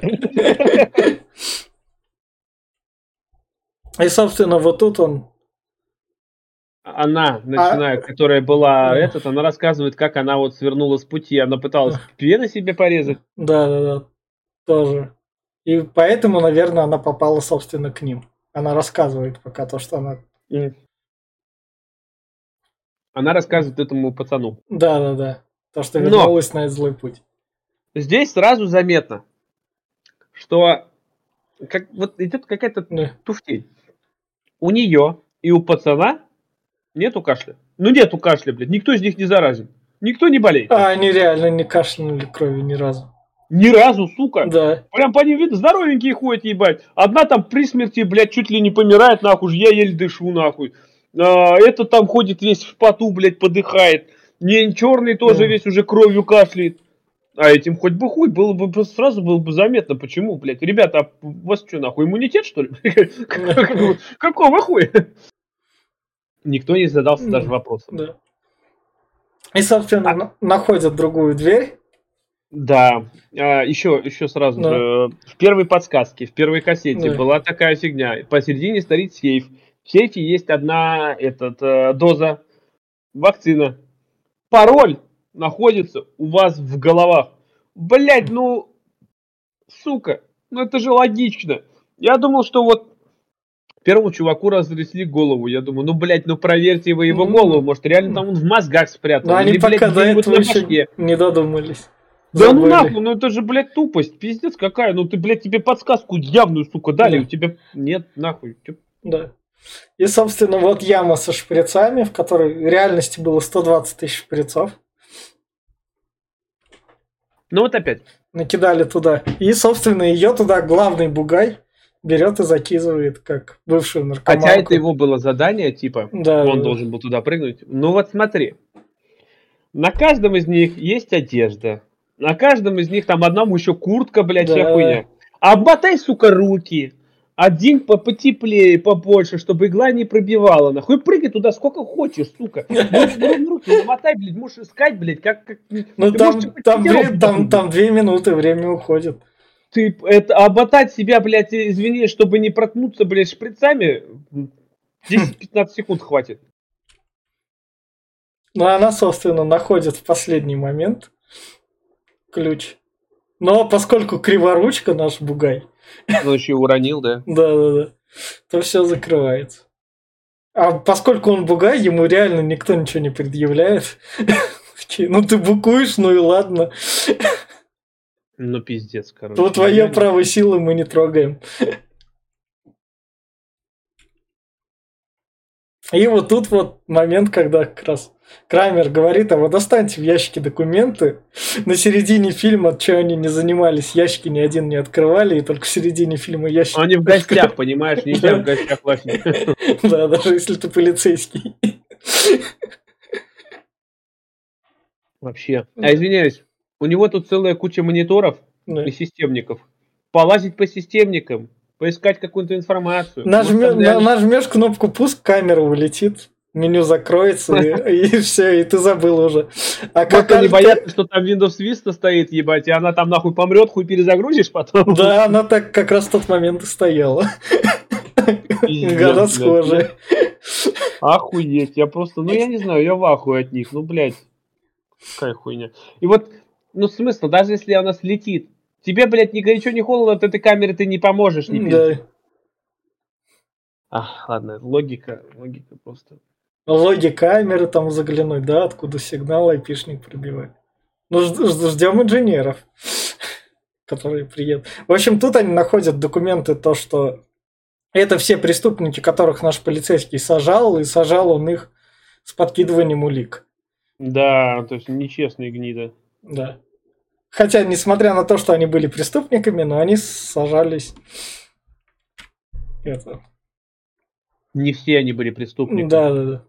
И, собственно, вот тут он... она, начиная, которая была А. этот, она рассказывает, как она вот свернула с пути, она пыталась вены себе порезать. Да, да, да. Тоже. И поэтому, наверное, она попала, собственно, к ним. Она рассказывает пока то, что она... Она рассказывает этому пацану. Да, да, да. То, что Но. вернулась на этот злой путь. Здесь сразу заметно, что как, вот идет какая-то Да. туфтень. У нее и у пацана нету кашля. Ну нету кашля, блядь. Никто из них не заразен. Никто не болеет. А они реально не кашлянули кровью ни разу. Ни разу, сука. Да. Прям по ним видно, здоровенькие ходят, ебать. Одна там при смерти, блядь, чуть ли не помирает, нахуй, я еле дышу, нахуй. А, этот там ходит весь в поту, блядь, подыхает. Не черный тоже Мгм. весь уже кровью кашляет. А этим хоть бы хуй, было бы сразу было бы заметно, почему, блядь. Ребята, а у вас что, нахуй, иммунитет, что ли? Какого хуя? Никто не задался даже вопросом. Да. И, собственно, А- на- находят другую дверь. Да, а, еще, еще сразу Да. же, в первой подсказке, в первой кассете Да. была такая фигня. Посередине стоит сейф. В сейфе есть одна этот, э, доза вакцина. Пароль находится у вас в головах. Блять, ну, сука, ну это же логично. Я думал, что вот Первому чуваку разрезли голову. Я думаю, ну, блядь, ну проверьте его, его Ну, голову. Может, реально там он в мозгах спрятал. Но они блядь, пока до этого еще не додумались. Да ну нахуй, ну это же, блядь, тупость. Пиздец какая. Ну ты, блядь, тебе подсказку явную, сука, дали. Да. У тебя нет, нахуй. Да. И, собственно, вот яма со шприцами, в которой в реальности было 120 тысяч шприцов. Ну вот опять. Накидали туда. И, собственно, ее туда главный бугай берет и закидывает, как бывшую наркоманку. Хотя это его было задание, типа, Да, он да. должен был туда прыгнуть. Ну вот смотри. На каждом из них есть одежда. На каждом из них там одному еще куртка, блядь, вся Да. хуйня. Обмотай, сука, руки. Один по потеплее, побольше, чтобы игла не пробивала. Нахуй прыгай туда сколько хочешь, сука. Можешь руки намотай, блядь, можешь искать, блядь, как... как... Ну, там, там две минуты, время уходит. Ты это обмотать себя, блядь, извини, чтобы не проткнуться, блядь, шприцами, 10-15 секунд хватит. Ну, она, собственно, находит в последний момент ключ. Но поскольку криворучка наш бугай, Ну, еще и уронил, да? да-да-да, то все закрывается. А поскольку он бугай, ему реально никто ничего не предъявляет. Ну ты букуешь, ну и ладно. Ну, пиздец, короче. То твое право силы мы не трогаем. И вот тут вот момент, когда как раз Крамер говорит, а вот достаньте в ящике документы. На середине фильма, что они не занимались, ящики ни один не открывали, и только в середине фильма ящики. Они в гостях, понимаешь, нельзя в гостях лазить. Да, даже если ты полицейский. Вообще. А извиняюсь, у него тут целая куча мониторов Да. и системников. Полазить по системникам, поискать какую-то информацию. Нажмё- Может, там на- реально- нажмешь кнопку пуск, камера улетит, меню закроется, и, все, и ты забыл уже. А Как они боятся, что там Windows Vista стоит, ебать, и она там нахуй помрет, хуй перезагрузишь потом. Да, она так как раз в тот момент и стояла. Гора блядь. схожая. Охуеть, я просто, ну я не знаю, я в ахуе от них, ну блядь, какая хуйня. И вот, ну смысл, даже если она слетит, тебе, блядь, ни горячо, ни холодно от этой камеры ты не поможешь, не Да. Ах, ладно, логика, логика просто. Логи камеры там заглянуть, да, откуда сигнал айпишник пробивает. Ну, ждем инженеров, которые приедут. В общем, тут они находят документы, то, что это все преступники, которых наш полицейский сажал, и сажал он их с подкидыванием улик. Да, то есть нечестные гнида. Да. Хотя, несмотря на то, что они были преступниками, но они сажались. Это. Не все они были преступниками. Да, да, да.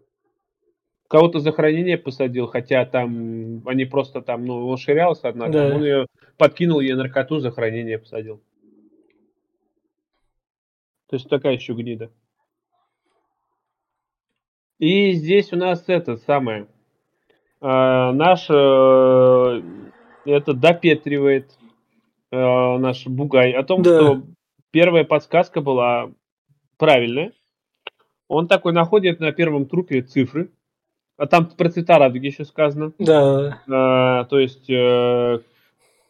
Кого-то за хранение посадил, хотя там они просто там, ну, он ширялся, однако, Да. он ее подкинул ей наркоту, за хранение посадил. То есть такая еще гнида. И здесь у нас это самое. э, наш э, это допетривает э, наш бугай о том, Да. что первая подсказка была правильная. Он такой находит на первом трупе цифры. А там про цвета радуги еще сказано. Да, А, то есть э,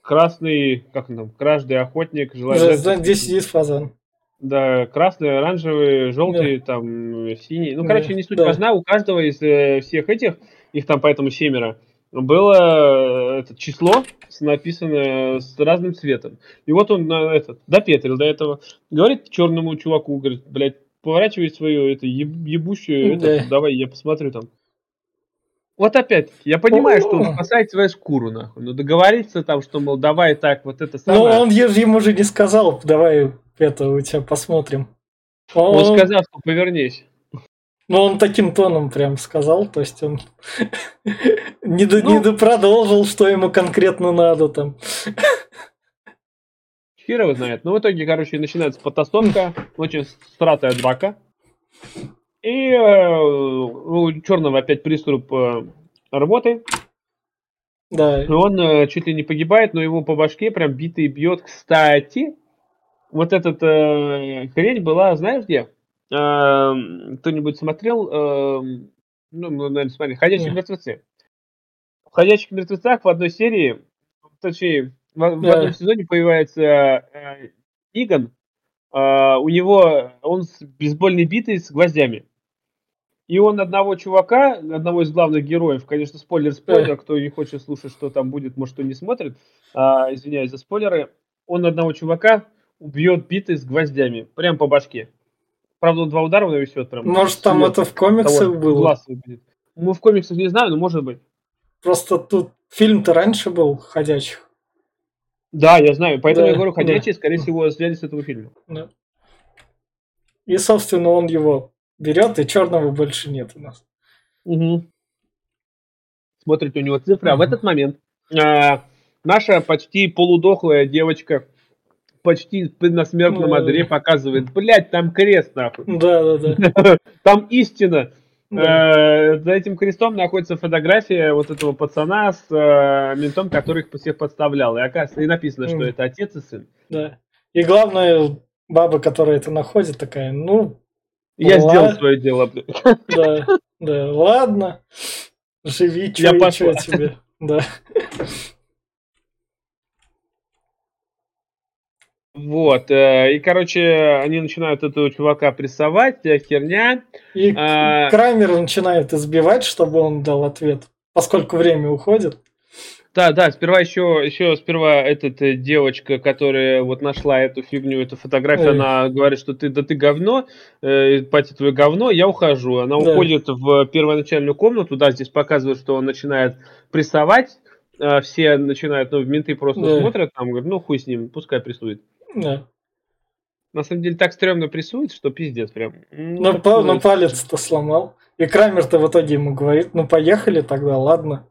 красный, как он там, каждый охотник желает... да. За- Здесь сидит фазан. Да, красный, оранжевый, желтый, там, э, синий. Ну, Да, короче, не суть да. важна. У каждого из э, всех этих, их там поэтому семеро, было э, это число написано с разным цветом. И вот он на этот, допетрил до этого. Говорит черному чуваку, говорит, блядь, поворачивай свою это еб- ебущую, Да. это, давай я посмотрю там. Вот опять, я понимаю, что он О. спасает свою шкуру, нахуй. Но договориться там, что, мол, давай так, вот это Ну, самое. он е- ему же не сказал, давай это у тебя посмотрим. Он Он, сказал, что повернись. Ну, он таким тоном прям сказал, то есть он не, до, не Ну. до- продолжил, что ему конкретно надо там. Хер его знает. Но в итоге, короче, начинается потасовка, очень стратая драка. И э, у черного опять приступ э, рвоты. Да, И он э, чуть ли не погибает, но его по башке прям битый бьет. Кстати, вот этот э, хрень была, знаешь где? Э, кто-нибудь смотрел? э, ну, наверное, смотри, «Ходячие мертвецы». В «Ходячих мертвецах» в одной серии, точнее, в, в одном сезоне появляется э, Игон, А, у него он с бейсбольной битой с гвоздями. И он одного чувака, одного из главных героев, конечно, спойлер-спойлер, кто не хочет слушать, что там будет, может, кто не смотрит, а, извиняюсь за спойлеры, он одного чувака убьет битой с гвоздями, прям по башке. Правда, он два удара нанесет прям. Может, там это в комиксах было? Глаз выглядит. Ну, в комиксах не знаю, но может быть. Просто тут фильм-то раньше был «Ходячих». Да, я знаю. Поэтому Да, я говорю, «Ходячие», да. скорее всего, взяли с этого фильма. Да. И, собственно, он его берет, и черного больше нет у нас. Угу. Смотрите, у него цифры. А в этот момент а, наша почти полудохлая девочка почти на смертном одре показывает, блядь, там крест, нахуй. Да, да, да. Там истина. Да. Э, За этим крестом находится фотография вот этого пацана с э, ментом, который их всех подставлял. И, оказывается, и написано, что это отец и сын. да. И главное, баба, которая это находит, такая, ну, Я Ла- сделал свое дело. блядь. да, да, ладно, живи, Я чё, пошла. чё тебе. Да. Вот. э, И, короче, они начинают этого чувака прессовать, вся херня. И А. Крамер начинает избивать, чтобы он дал ответ, поскольку время уходит. Да, да, сперва еще, еще сперва эта э, девочка, которая вот нашла эту фигню, эту фотографию, Ой. она говорит, что ты, да ты говно, э, пати твое говно, я ухожу. Она Да. уходит в первоначальную комнату, да, здесь показывают, что он начинает прессовать, э, все начинают, ну, менты просто Да. смотрят, там, говорят, ну, хуй с ним, пускай прессует. Да. На самом деле так стрёмно прессует, что пиздец прям. Ну, Ну, па- ну, палец-то сломал. И Крамер-то в итоге ему говорит, ну, поехали тогда, ладно.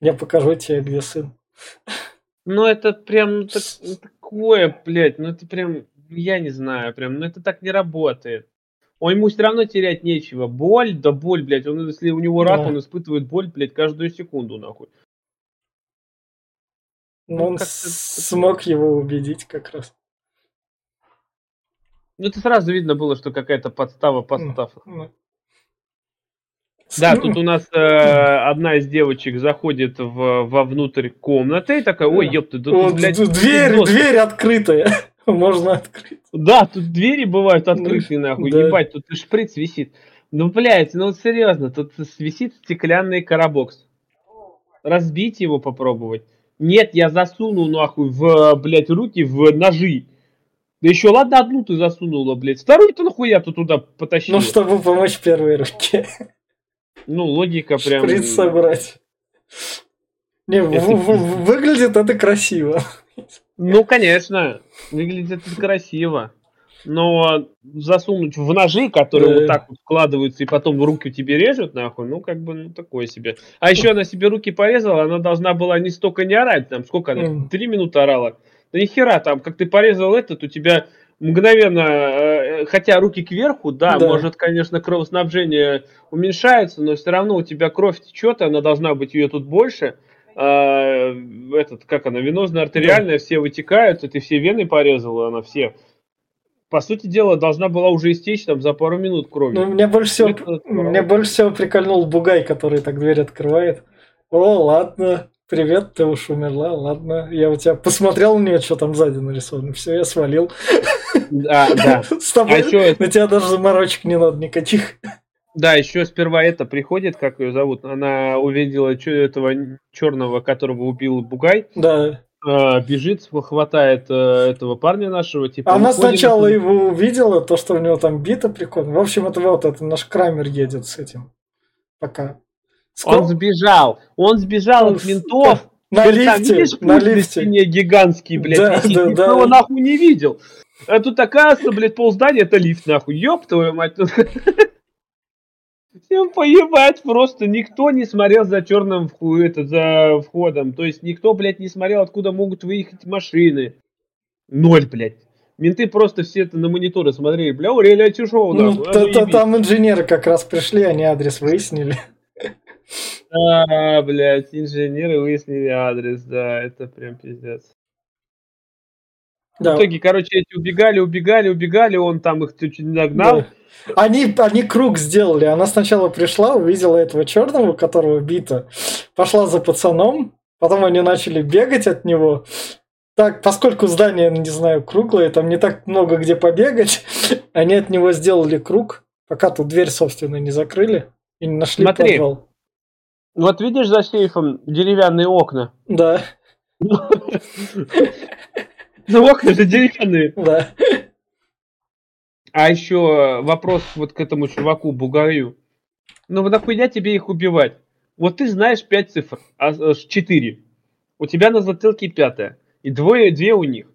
Я покажу тебе, где сын. Ну, это прям ну, так- такое, блядь, ну это прям, я не знаю, прям, ну это так не работает. Он ему все равно терять нечего. Боль, да боль, блядь. Он, если у него рак, Да. он испытывает боль, блядь, каждую секунду, нахуй. Но Ну, он смог его убедить как раз. Ну, это сразу видно было, что какая-то подстава подстав. Ну. Да, Ну, тут у нас э, одна из девочек заходит в, вовнутрь комнаты и такая, ой, ёпта, да вот тут, блядь, дверь, пиздос». дверь открытая. Можно открыть. Да, тут двери бывают открытые, нахуй, да. ебать, тут и шприц висит. Ну, блядь, ну серьезно, тут висит стеклянный коробокс. Разбить его попробовать? Нет, я засунул, нахуй, в, блядь, руки в ножи. Да еще ладно, одну ты засунула, блядь. Вторую-то нахуя ты туда потащила? Ну, чтобы помочь первой руке. Ну, логика прям... Шприц собрать. Не, Это в- в- выглядит это красиво. Ну, конечно, выглядит это красиво. Но засунуть в ножи, которые Да. вот так вот вкладываются и потом в руки тебе режут, нахуй, ну, как бы, ну, такое себе. А еще она себе руки порезала, она должна была не столько не орать, там, сколько она, три минуты орала. Да ни хера, там, как ты порезал этот, у тебя мгновенно, э, хотя руки кверху, да, Да. может, конечно, кровоснабжение уменьшается, но все равно у тебя кровь течет, она должна быть ее тут больше. А, этот, как она, венозно-артериальная, все вытекают, и ты все вены порезала, она все. По сути дела, должна была уже истечь там за пару минут крови. Ну, меня больше всего, меня больше всего прикольнул Бугай, который так дверь открывает. О, ладно, привет, ты уж умерла, ладно. Я у тебя посмотрел на нее, что там сзади нарисовано. Все, я свалил. Да, да. С тобой А на тебя даже заморочек не надо никаких. да, еще сперва это приходит, как ее зовут, она увидела этого черного, которого убил Бугай, Да. Э, бежит, хватает э, этого парня нашего, типа. Она уходим сначала отсюда. его увидела, то, что у него там бита прикольно. В общем, это вот это наш Крамер едет с этим. Пока. Он сбежал, он сбежал Он от ментов. На там, лифте, видишь, на на лифте. стене гигантский, блядь, Да, висит, да, да. его нахуй не видел. А тут оказывается, блядь, полздания это лифт, нахуй. Ёб твою мать. Всем поебать просто. Никто не смотрел за черным вху- это, за входом. То есть никто, блядь, не смотрел, откуда могут выехать машины. Ноль, блядь. Менты просто все это на мониторы смотрели. Бля, о, реалити шоу, Ну, а, та- та- там инженеры как раз пришли, они адрес выяснили. А, блядь, инженеры выяснили адрес, да, это прям пиздец. Да. В итоге, короче, эти убегали, убегали, убегали, он там их чуть не нагнал. Да. Они, они круг сделали. Она сначала пришла, увидела этого черного, которого бита, пошла за пацаном, потом они начали бегать от него. так, поскольку здание, не знаю, круглое, там не так много где побегать, они от него сделали круг, пока тут дверь, собственно, не закрыли и не нашли Смотри. подвал. Вот видишь за сейфом деревянные окна? Да, Ну, окна же деревянные. да. А еще вопрос вот к этому чуваку, Бугаю. Ну, вот нахуя тебе их убивать? Вот ты знаешь пять цифр, а э, четыре. У тебя на затылке пятая. И двое, две у них.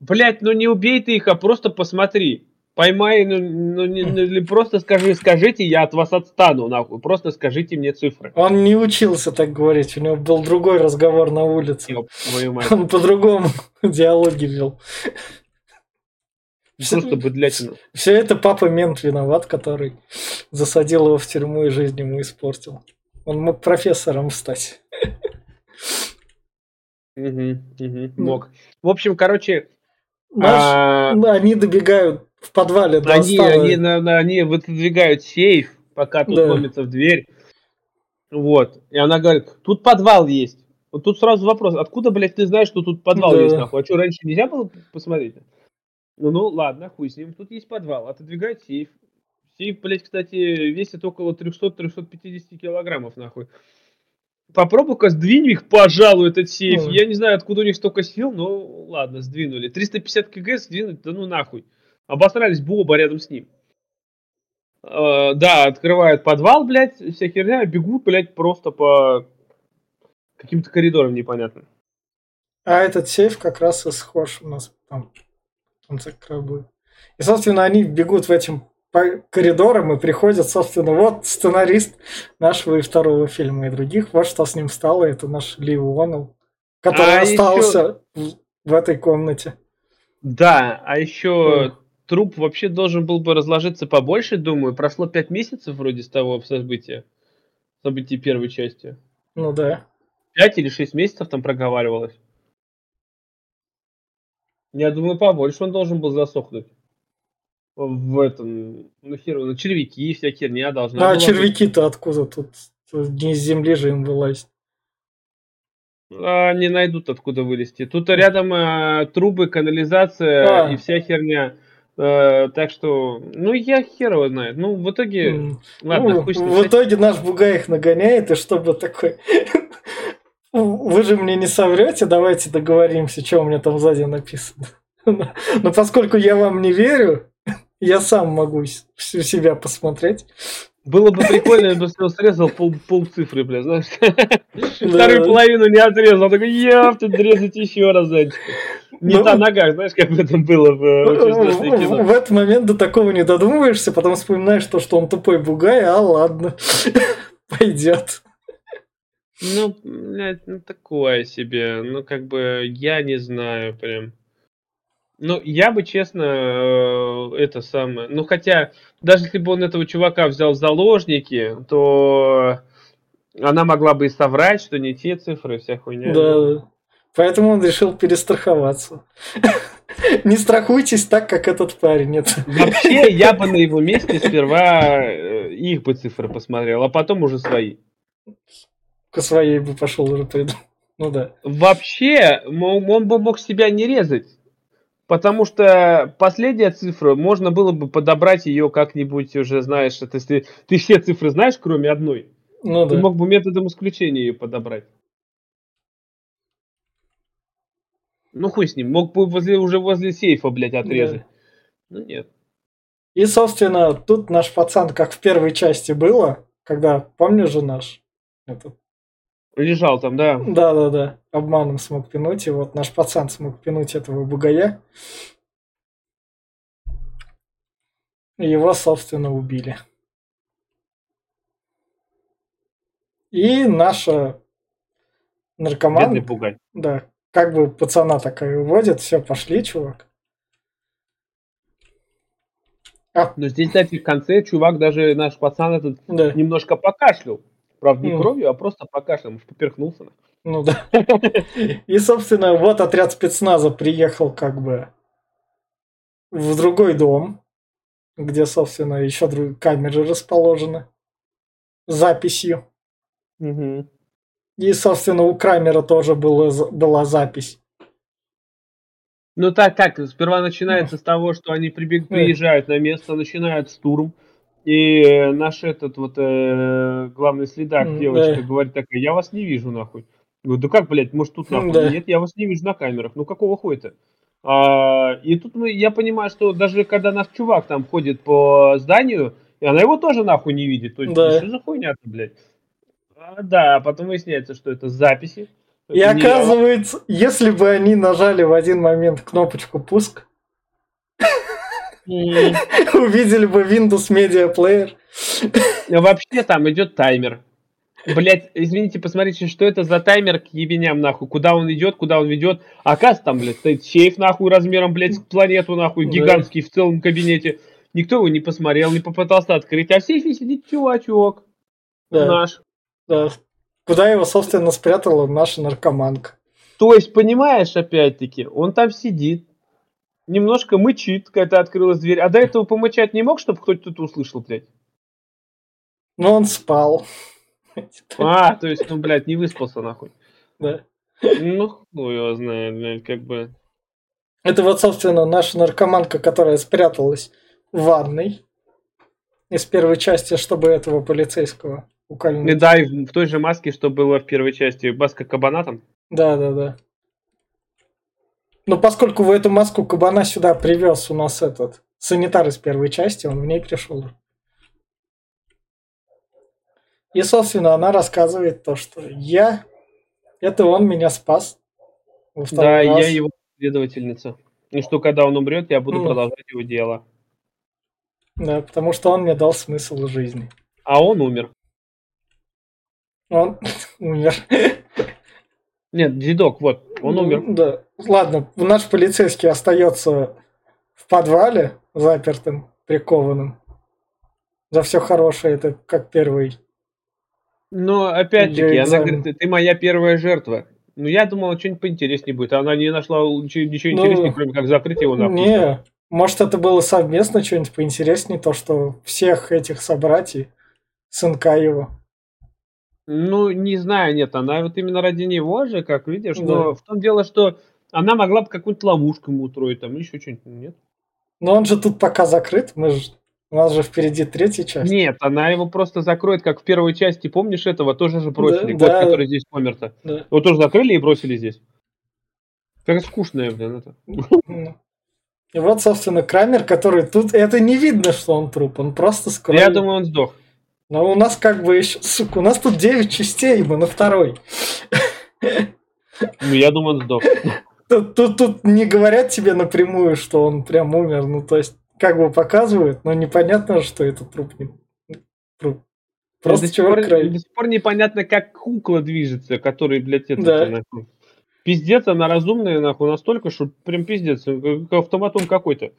Блять, ну не убей ты их, а просто посмотри. Поймай, ну, ну, не- ну, или просто скажи, скажите, я от вас отстану, нахуй. Просто скажите мне цифры. Он не учился так говорить, у него был другой разговор на улице. Мать. Он по-другому диалоги вел. Просто быдлятина. Все это папа мент виноват, который засадил его в тюрьму и жизнь ему испортил. Он мог профессором стать. Мгм, мгм, Мог. В общем, короче, Наш- а, ну, они добегают в подвале до Они, они, они выдвигают сейф, пока тут Да. ломится в дверь. Вот. И она говорит, тут подвал есть. Вот тут сразу вопрос, откуда, блядь, ты знаешь, что тут подвал Да. есть, нахуй? А что, раньше нельзя было посмотреть? Ну, ну, ладно, хуй с ним. Тут есть подвал. Отодвигает сейф. Сейф, блядь, кстати, весит около 300-350 килограммов, нахуй. Попробуй-ка сдвинь их, пожалуй, этот сейф. Ну. Я не знаю, откуда у них столько сил, но ладно, сдвинули. 350 кг сдвинуть, да ну нахуй. Обосрались бы оба рядом с ним. Э, да, открывают подвал, блядь, вся херня, бегут, блядь, просто по каким-то коридорам непонятным. А этот сейф как раз и схож у нас там в конце. И, собственно, они бегут в этим по коридорам и приходят, собственно, вот сценарист нашего и второго фильма и других. Вот что с ним стало. Это наш Ли Уоннелл, который А остался в, в этой комнате. Да, а еще. Труп вообще должен был бы разложиться побольше, думаю. Прошло пять месяцев вроде с того события. События первой части. Ну да. Пять или шесть месяцев там проговаривалось. Я думаю, побольше он должен был засохнуть. В этом, ну хер, его, ну червяки, вся херня должна а была быть. червяки-то откуда тут? Тут Не из земли же им вылазить. А, не найдут откуда вылезти. Тут рядом э, трубы, канализация А. и вся херня. Э, так что, ну я хер его знает. Ну в итоге, М. ладно, Ну, ним. в итоге наш бугай их нагоняет, и чтобы такой... Вы же мне не соврете, давайте договоримся, что у меня там сзади написано. Но поскольку я вам не верю, я сам могу всю себя посмотреть. Было бы прикольно, если бы он срезал пол, пол цифры, бля, знаешь. Вторую половину не отрезал. Такой, ёпта, резать еще раз, зайчик. Не Ну, та нога, знаешь, как в этом было в э, «Очень страшное В кино». в этот момент до такого не додумываешься, потом вспоминаешь то, что он тупой бугай, а ладно, пойдет. Ну, блядь, ну такое себе. Ну, как бы, я не знаю прям. Ну, я бы, честно, э, это самое... Ну, хотя, даже если бы он этого чувака взял в заложники, то она могла бы и соврать, что не те цифры, вся хуйня. Да. Поэтому он решил перестраховаться. Не страхуйтесь так, как этот парень. Это Вообще, я бы на его месте сперва э, их бы цифры посмотрел, а потом уже свои. по своей бы пошел уже придумал. Ну да. Вообще, он бы мог себя не резать. Потому что последняя цифра, можно было бы подобрать ее как-нибудь уже, знаешь, это если ты все цифры знаешь, кроме одной, Ну ты да. мог бы методом исключения ее подобрать. Ну хуй с ним, мог бы возле, уже возле сейфа, блядь, отрезать. Ну нет. И, собственно, тут наш пацан, как в первой части было, когда, помнишь же наш? этот? Лежал там, да. Да-да-да, обманом смог пинуть, и вот наш пацан смог пинуть этого бугая. И его, собственно, убили. И наша Бедный наркоман, пугай. да, как бы пацана такая уводит, все, пошли, чувак. А, Но здесь, кстати, в конце чувак, даже наш пацан этот, да, немножко покашлял. Правда, не Ну. кровью, а просто покашлял, может, поперхнулся. ну да. И, собственно, вот отряд спецназа приехал как бы в другой дом, где, собственно, еще друг- камеры расположены с записью. Мгм. И, собственно, у Крамера тоже было, была запись. Ну так как, сперва начинается с того, что они прибег, приезжают на место, начинают штурм, и наш этот вот э, главный следак, М, девочка, да. говорит такая, я вас не вижу нахуй. Говорю, да как, блядь, может тут нахуй? Да. Нет, я вас не вижу на камерах. Ну какого хуя-то? А, и тут мы, я понимаю, что даже когда наш чувак там ходит по зданию, и она его тоже нахуй не видит. То есть, Да. что за хуйня-то, блядь? А, да, потом выясняется, что это записи. И Это не я. оказывается, если бы они нажали в один момент кнопочку пуск, увидели бы Windows Media Player. Вообще там идет таймер. Блять, извините, посмотрите, что это за таймер к ебеням, нахуй. Куда он идет, куда он ведет. Оказывается, там, блядь, стоит сейф, нахуй, размером, блядь, планету, нахуй, гигантский в целом кабинете. Никто его не посмотрел, не попытался открыть. А в сейфе сидит чувачок Да, наш. да. Куда его, собственно, спрятала наша наркоманка. То есть, понимаешь, опять-таки, он там сидит, немножко мычит, когда открылась дверь. А до этого помычать не мог, чтобы кто-то услышал, блядь? Но он спал. А, то есть, ну, блядь, не выспался, нахуй. Да. Ну, хуй его знает, блядь, как бы... Это вот, собственно, наша наркоманка, которая спряталась в ванной из первой части, чтобы этого полицейского И укольнуть. да, и в в той же маске, что было в первой части, маска кабана там. Да, да, да. Но поскольку в эту маску кабана сюда привез у нас этот санитар из первой части, он в ней пришел. И, собственно, она рассказывает то, что я, это он меня спас. Да, второй я раз. его следовательница. И что, когда он умрет, я буду М. продолжать его дело. Да, потому что он мне дал смысл жизни. А он умер. Он умер. Нет, дедок, вот, он Ну, умер. Да. Ладно, наш полицейский остается в подвале запертым, прикованным. За все хорошее, это как первый. Но опять-таки, она говорит, ты- моя первая жертва. Ну, я думал, что-нибудь поинтереснее будет. Она не нашла ничего, Ну, интереснее, кроме как закрыть его нахуй. Не, может это было совместно что-нибудь поинтереснее, то, что всех этих собратьей, сынка его. Ну, не знаю, нет, она вот именно ради него же, как видишь, Да. но в том дело, что она могла бы какую-нибудь ловушку ему устроить, там, еще что-нибудь, нет? Но он же тут пока закрыт, мы же, у нас же впереди третья часть. Нет, она его просто закроет, как в первой части, помнишь этого, тоже же бросили, Да, кот, да. который здесь помер-то. Да. Его тоже закрыли и бросили здесь. Как скучная, блин, это. Ну. И вот, собственно, Крамер, который тут... Это не видно, что он труп, он просто скроет. Я думаю, он сдох. Но у нас как бы еще... Сука, у нас тут 9 частей, мы на второй. Ну, я думаю, он сдох. Тут, тут, тут не говорят тебе напрямую, что он прям умер. Ну, то есть, как бы показывают, но непонятно, что это труп. не- Труп. Просто до, сих пор, край. до сих пор непонятно, как кукла движется, который, блядь, это, Да. нахуй. Пиздец, она разумная, нахуй, настолько, что прям пиздец, как автоматон какой-то.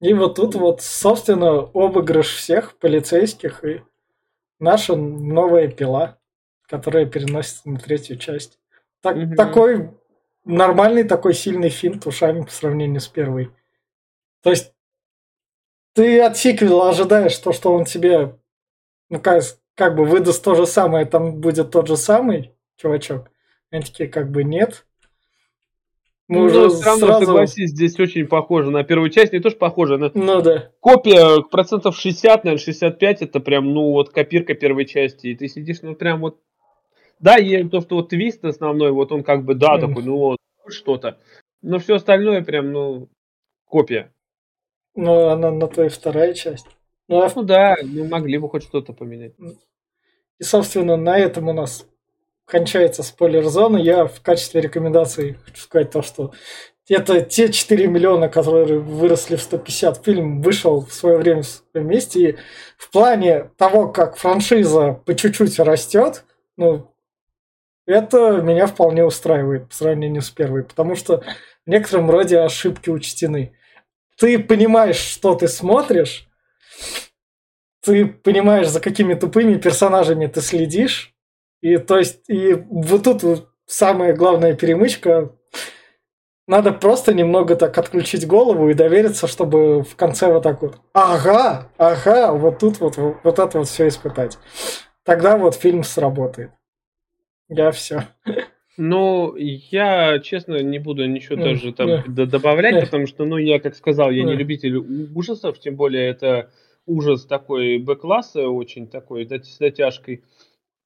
И вот тут вот, собственно, обыгрыш всех полицейских и наша новая пила, которая переносится на третью часть. Так, Мгм. Такой нормальный, такой сильный финт ушами по сравнению с первой. То есть ты от сиквела ожидаешь то, что он тебе ну, как, как бы выдаст то же самое, там будет тот же самый чувачок. Они такие, как бы, нет. Мы Ну, уже все равно, сразу... согласись, здесь очень похоже на первую часть, не то, что похоже, на Ну да. копия процентов 60, наверное, 65, это прям, ну, вот копирка первой части, и ты сидишь, ну, прям вот, да, и то, что вот твист основной, вот он как бы, да, Мгм. такой, ну, вот, что-то, но все остальное прям, ну, копия. Ну, она на и вторая часть. Ну, а Ну да, ну, могли бы хоть что-то поменять. и, собственно, на этом у нас кончается спойлер-зона. Я в качестве рекомендации хочу сказать то, что это те 4 миллиона, которые выросли в 150. Фильм вышел в свое время вместе. И в плане того, как франшиза по чуть-чуть растет, ну, это меня вполне устраивает по сравнению с первой, потому что в некотором роде ошибки учтены. Ты понимаешь, что ты смотришь, ты понимаешь, за какими тупыми персонажами ты следишь, и то есть, и вот тут самая главная перемычка. Надо просто немного так отключить голову и довериться, чтобы в конце вот так вот, ага, ага, вот тут вот, вот это вот все испытать. Тогда вот фильм сработает. Я все. Ну, я, честно, не буду ничего mm, даже там yeah. добавлять, yeah. потому что, ну, я, как сказал, я yeah. не любитель ужасов, тем более это ужас такой Б-класса, очень такой, с дотяжкой.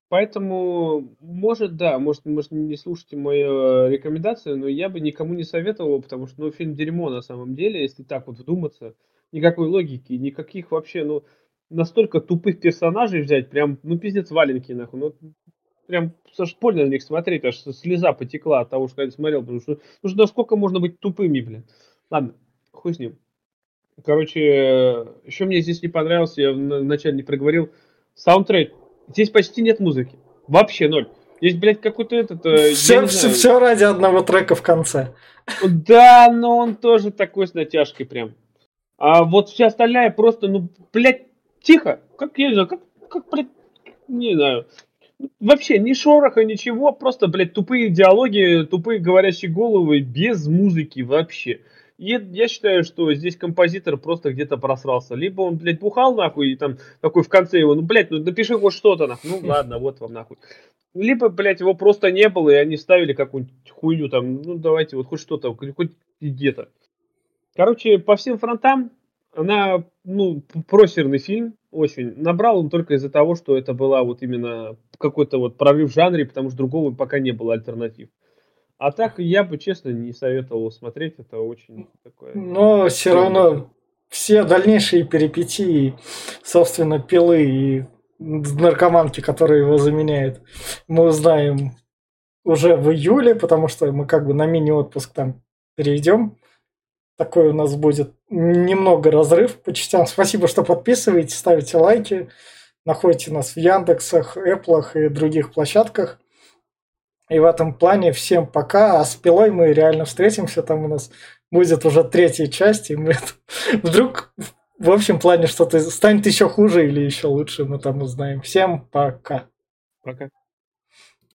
Поэтому, может, да, может, может не слушайте мою рекомендацию, но я бы никому не советовал, потому что, ну, фильм дерьмо на самом деле, если так вот вдуматься. Никакой логики, никаких вообще, ну, настолько тупых персонажей взять, прям, ну, пиздец валенки, нахуй. Ну, прям аж больно на них смотреть, аж слеза потекла от того, что я смотрел, потому что, потому что насколько можно быть тупыми, блин. Ладно, хуй с ним. Короче, еще мне здесь не понравился, я вначале не проговорил, саундтрек. Здесь почти нет музыки. Вообще ноль. Есть, блядь, какой-то этот... Все, все, все ради одного трека в конце. Да, но он тоже такой с натяжкой прям. А вот вся остальная просто, ну, блядь, тихо. Как, я не знаю, как, как блядь, не знаю. Вообще ни шороха, ничего, просто, блядь, тупые диалоги, тупые говорящие головы, без музыки вообще. И я считаю, что здесь композитор просто где-то просрался. Либо он, блядь, бухал нахуй, и там такой в конце его, ну, блядь, ну напиши хоть что-то нахуй. Ну, ладно, вот вам нахуй. Либо, блядь, его просто не было, и они ставили какую-нибудь хуйню там, ну, давайте вот хоть что-то, хоть где-то. Короче, по всем фронтам она, ну, просерный фильм, очень. Набрал он только из-за того, что это была вот именно какой-то вот прорыв в жанре, потому что другого пока не было альтернатив. А так я бы, честно, не советовал смотреть, это очень такое... Но все равно все дальнейшие перипетии, собственно, пилы и наркоманки, которые его заменяют, мы узнаем уже в июле, потому что мы как бы на мини-отпуск там перейдем. Такой у нас будет немного разрыв по частям. Спасибо, что подписываетесь, ставите лайки, находите нас в Яндексах, Эплах и других площадках. И в этом плане всем пока. А с пилой мы реально встретимся. Там у нас будет уже третья часть. И мы вдруг в общем плане что-то станет еще хуже или еще лучше, мы там узнаем. Всем пока. Пока.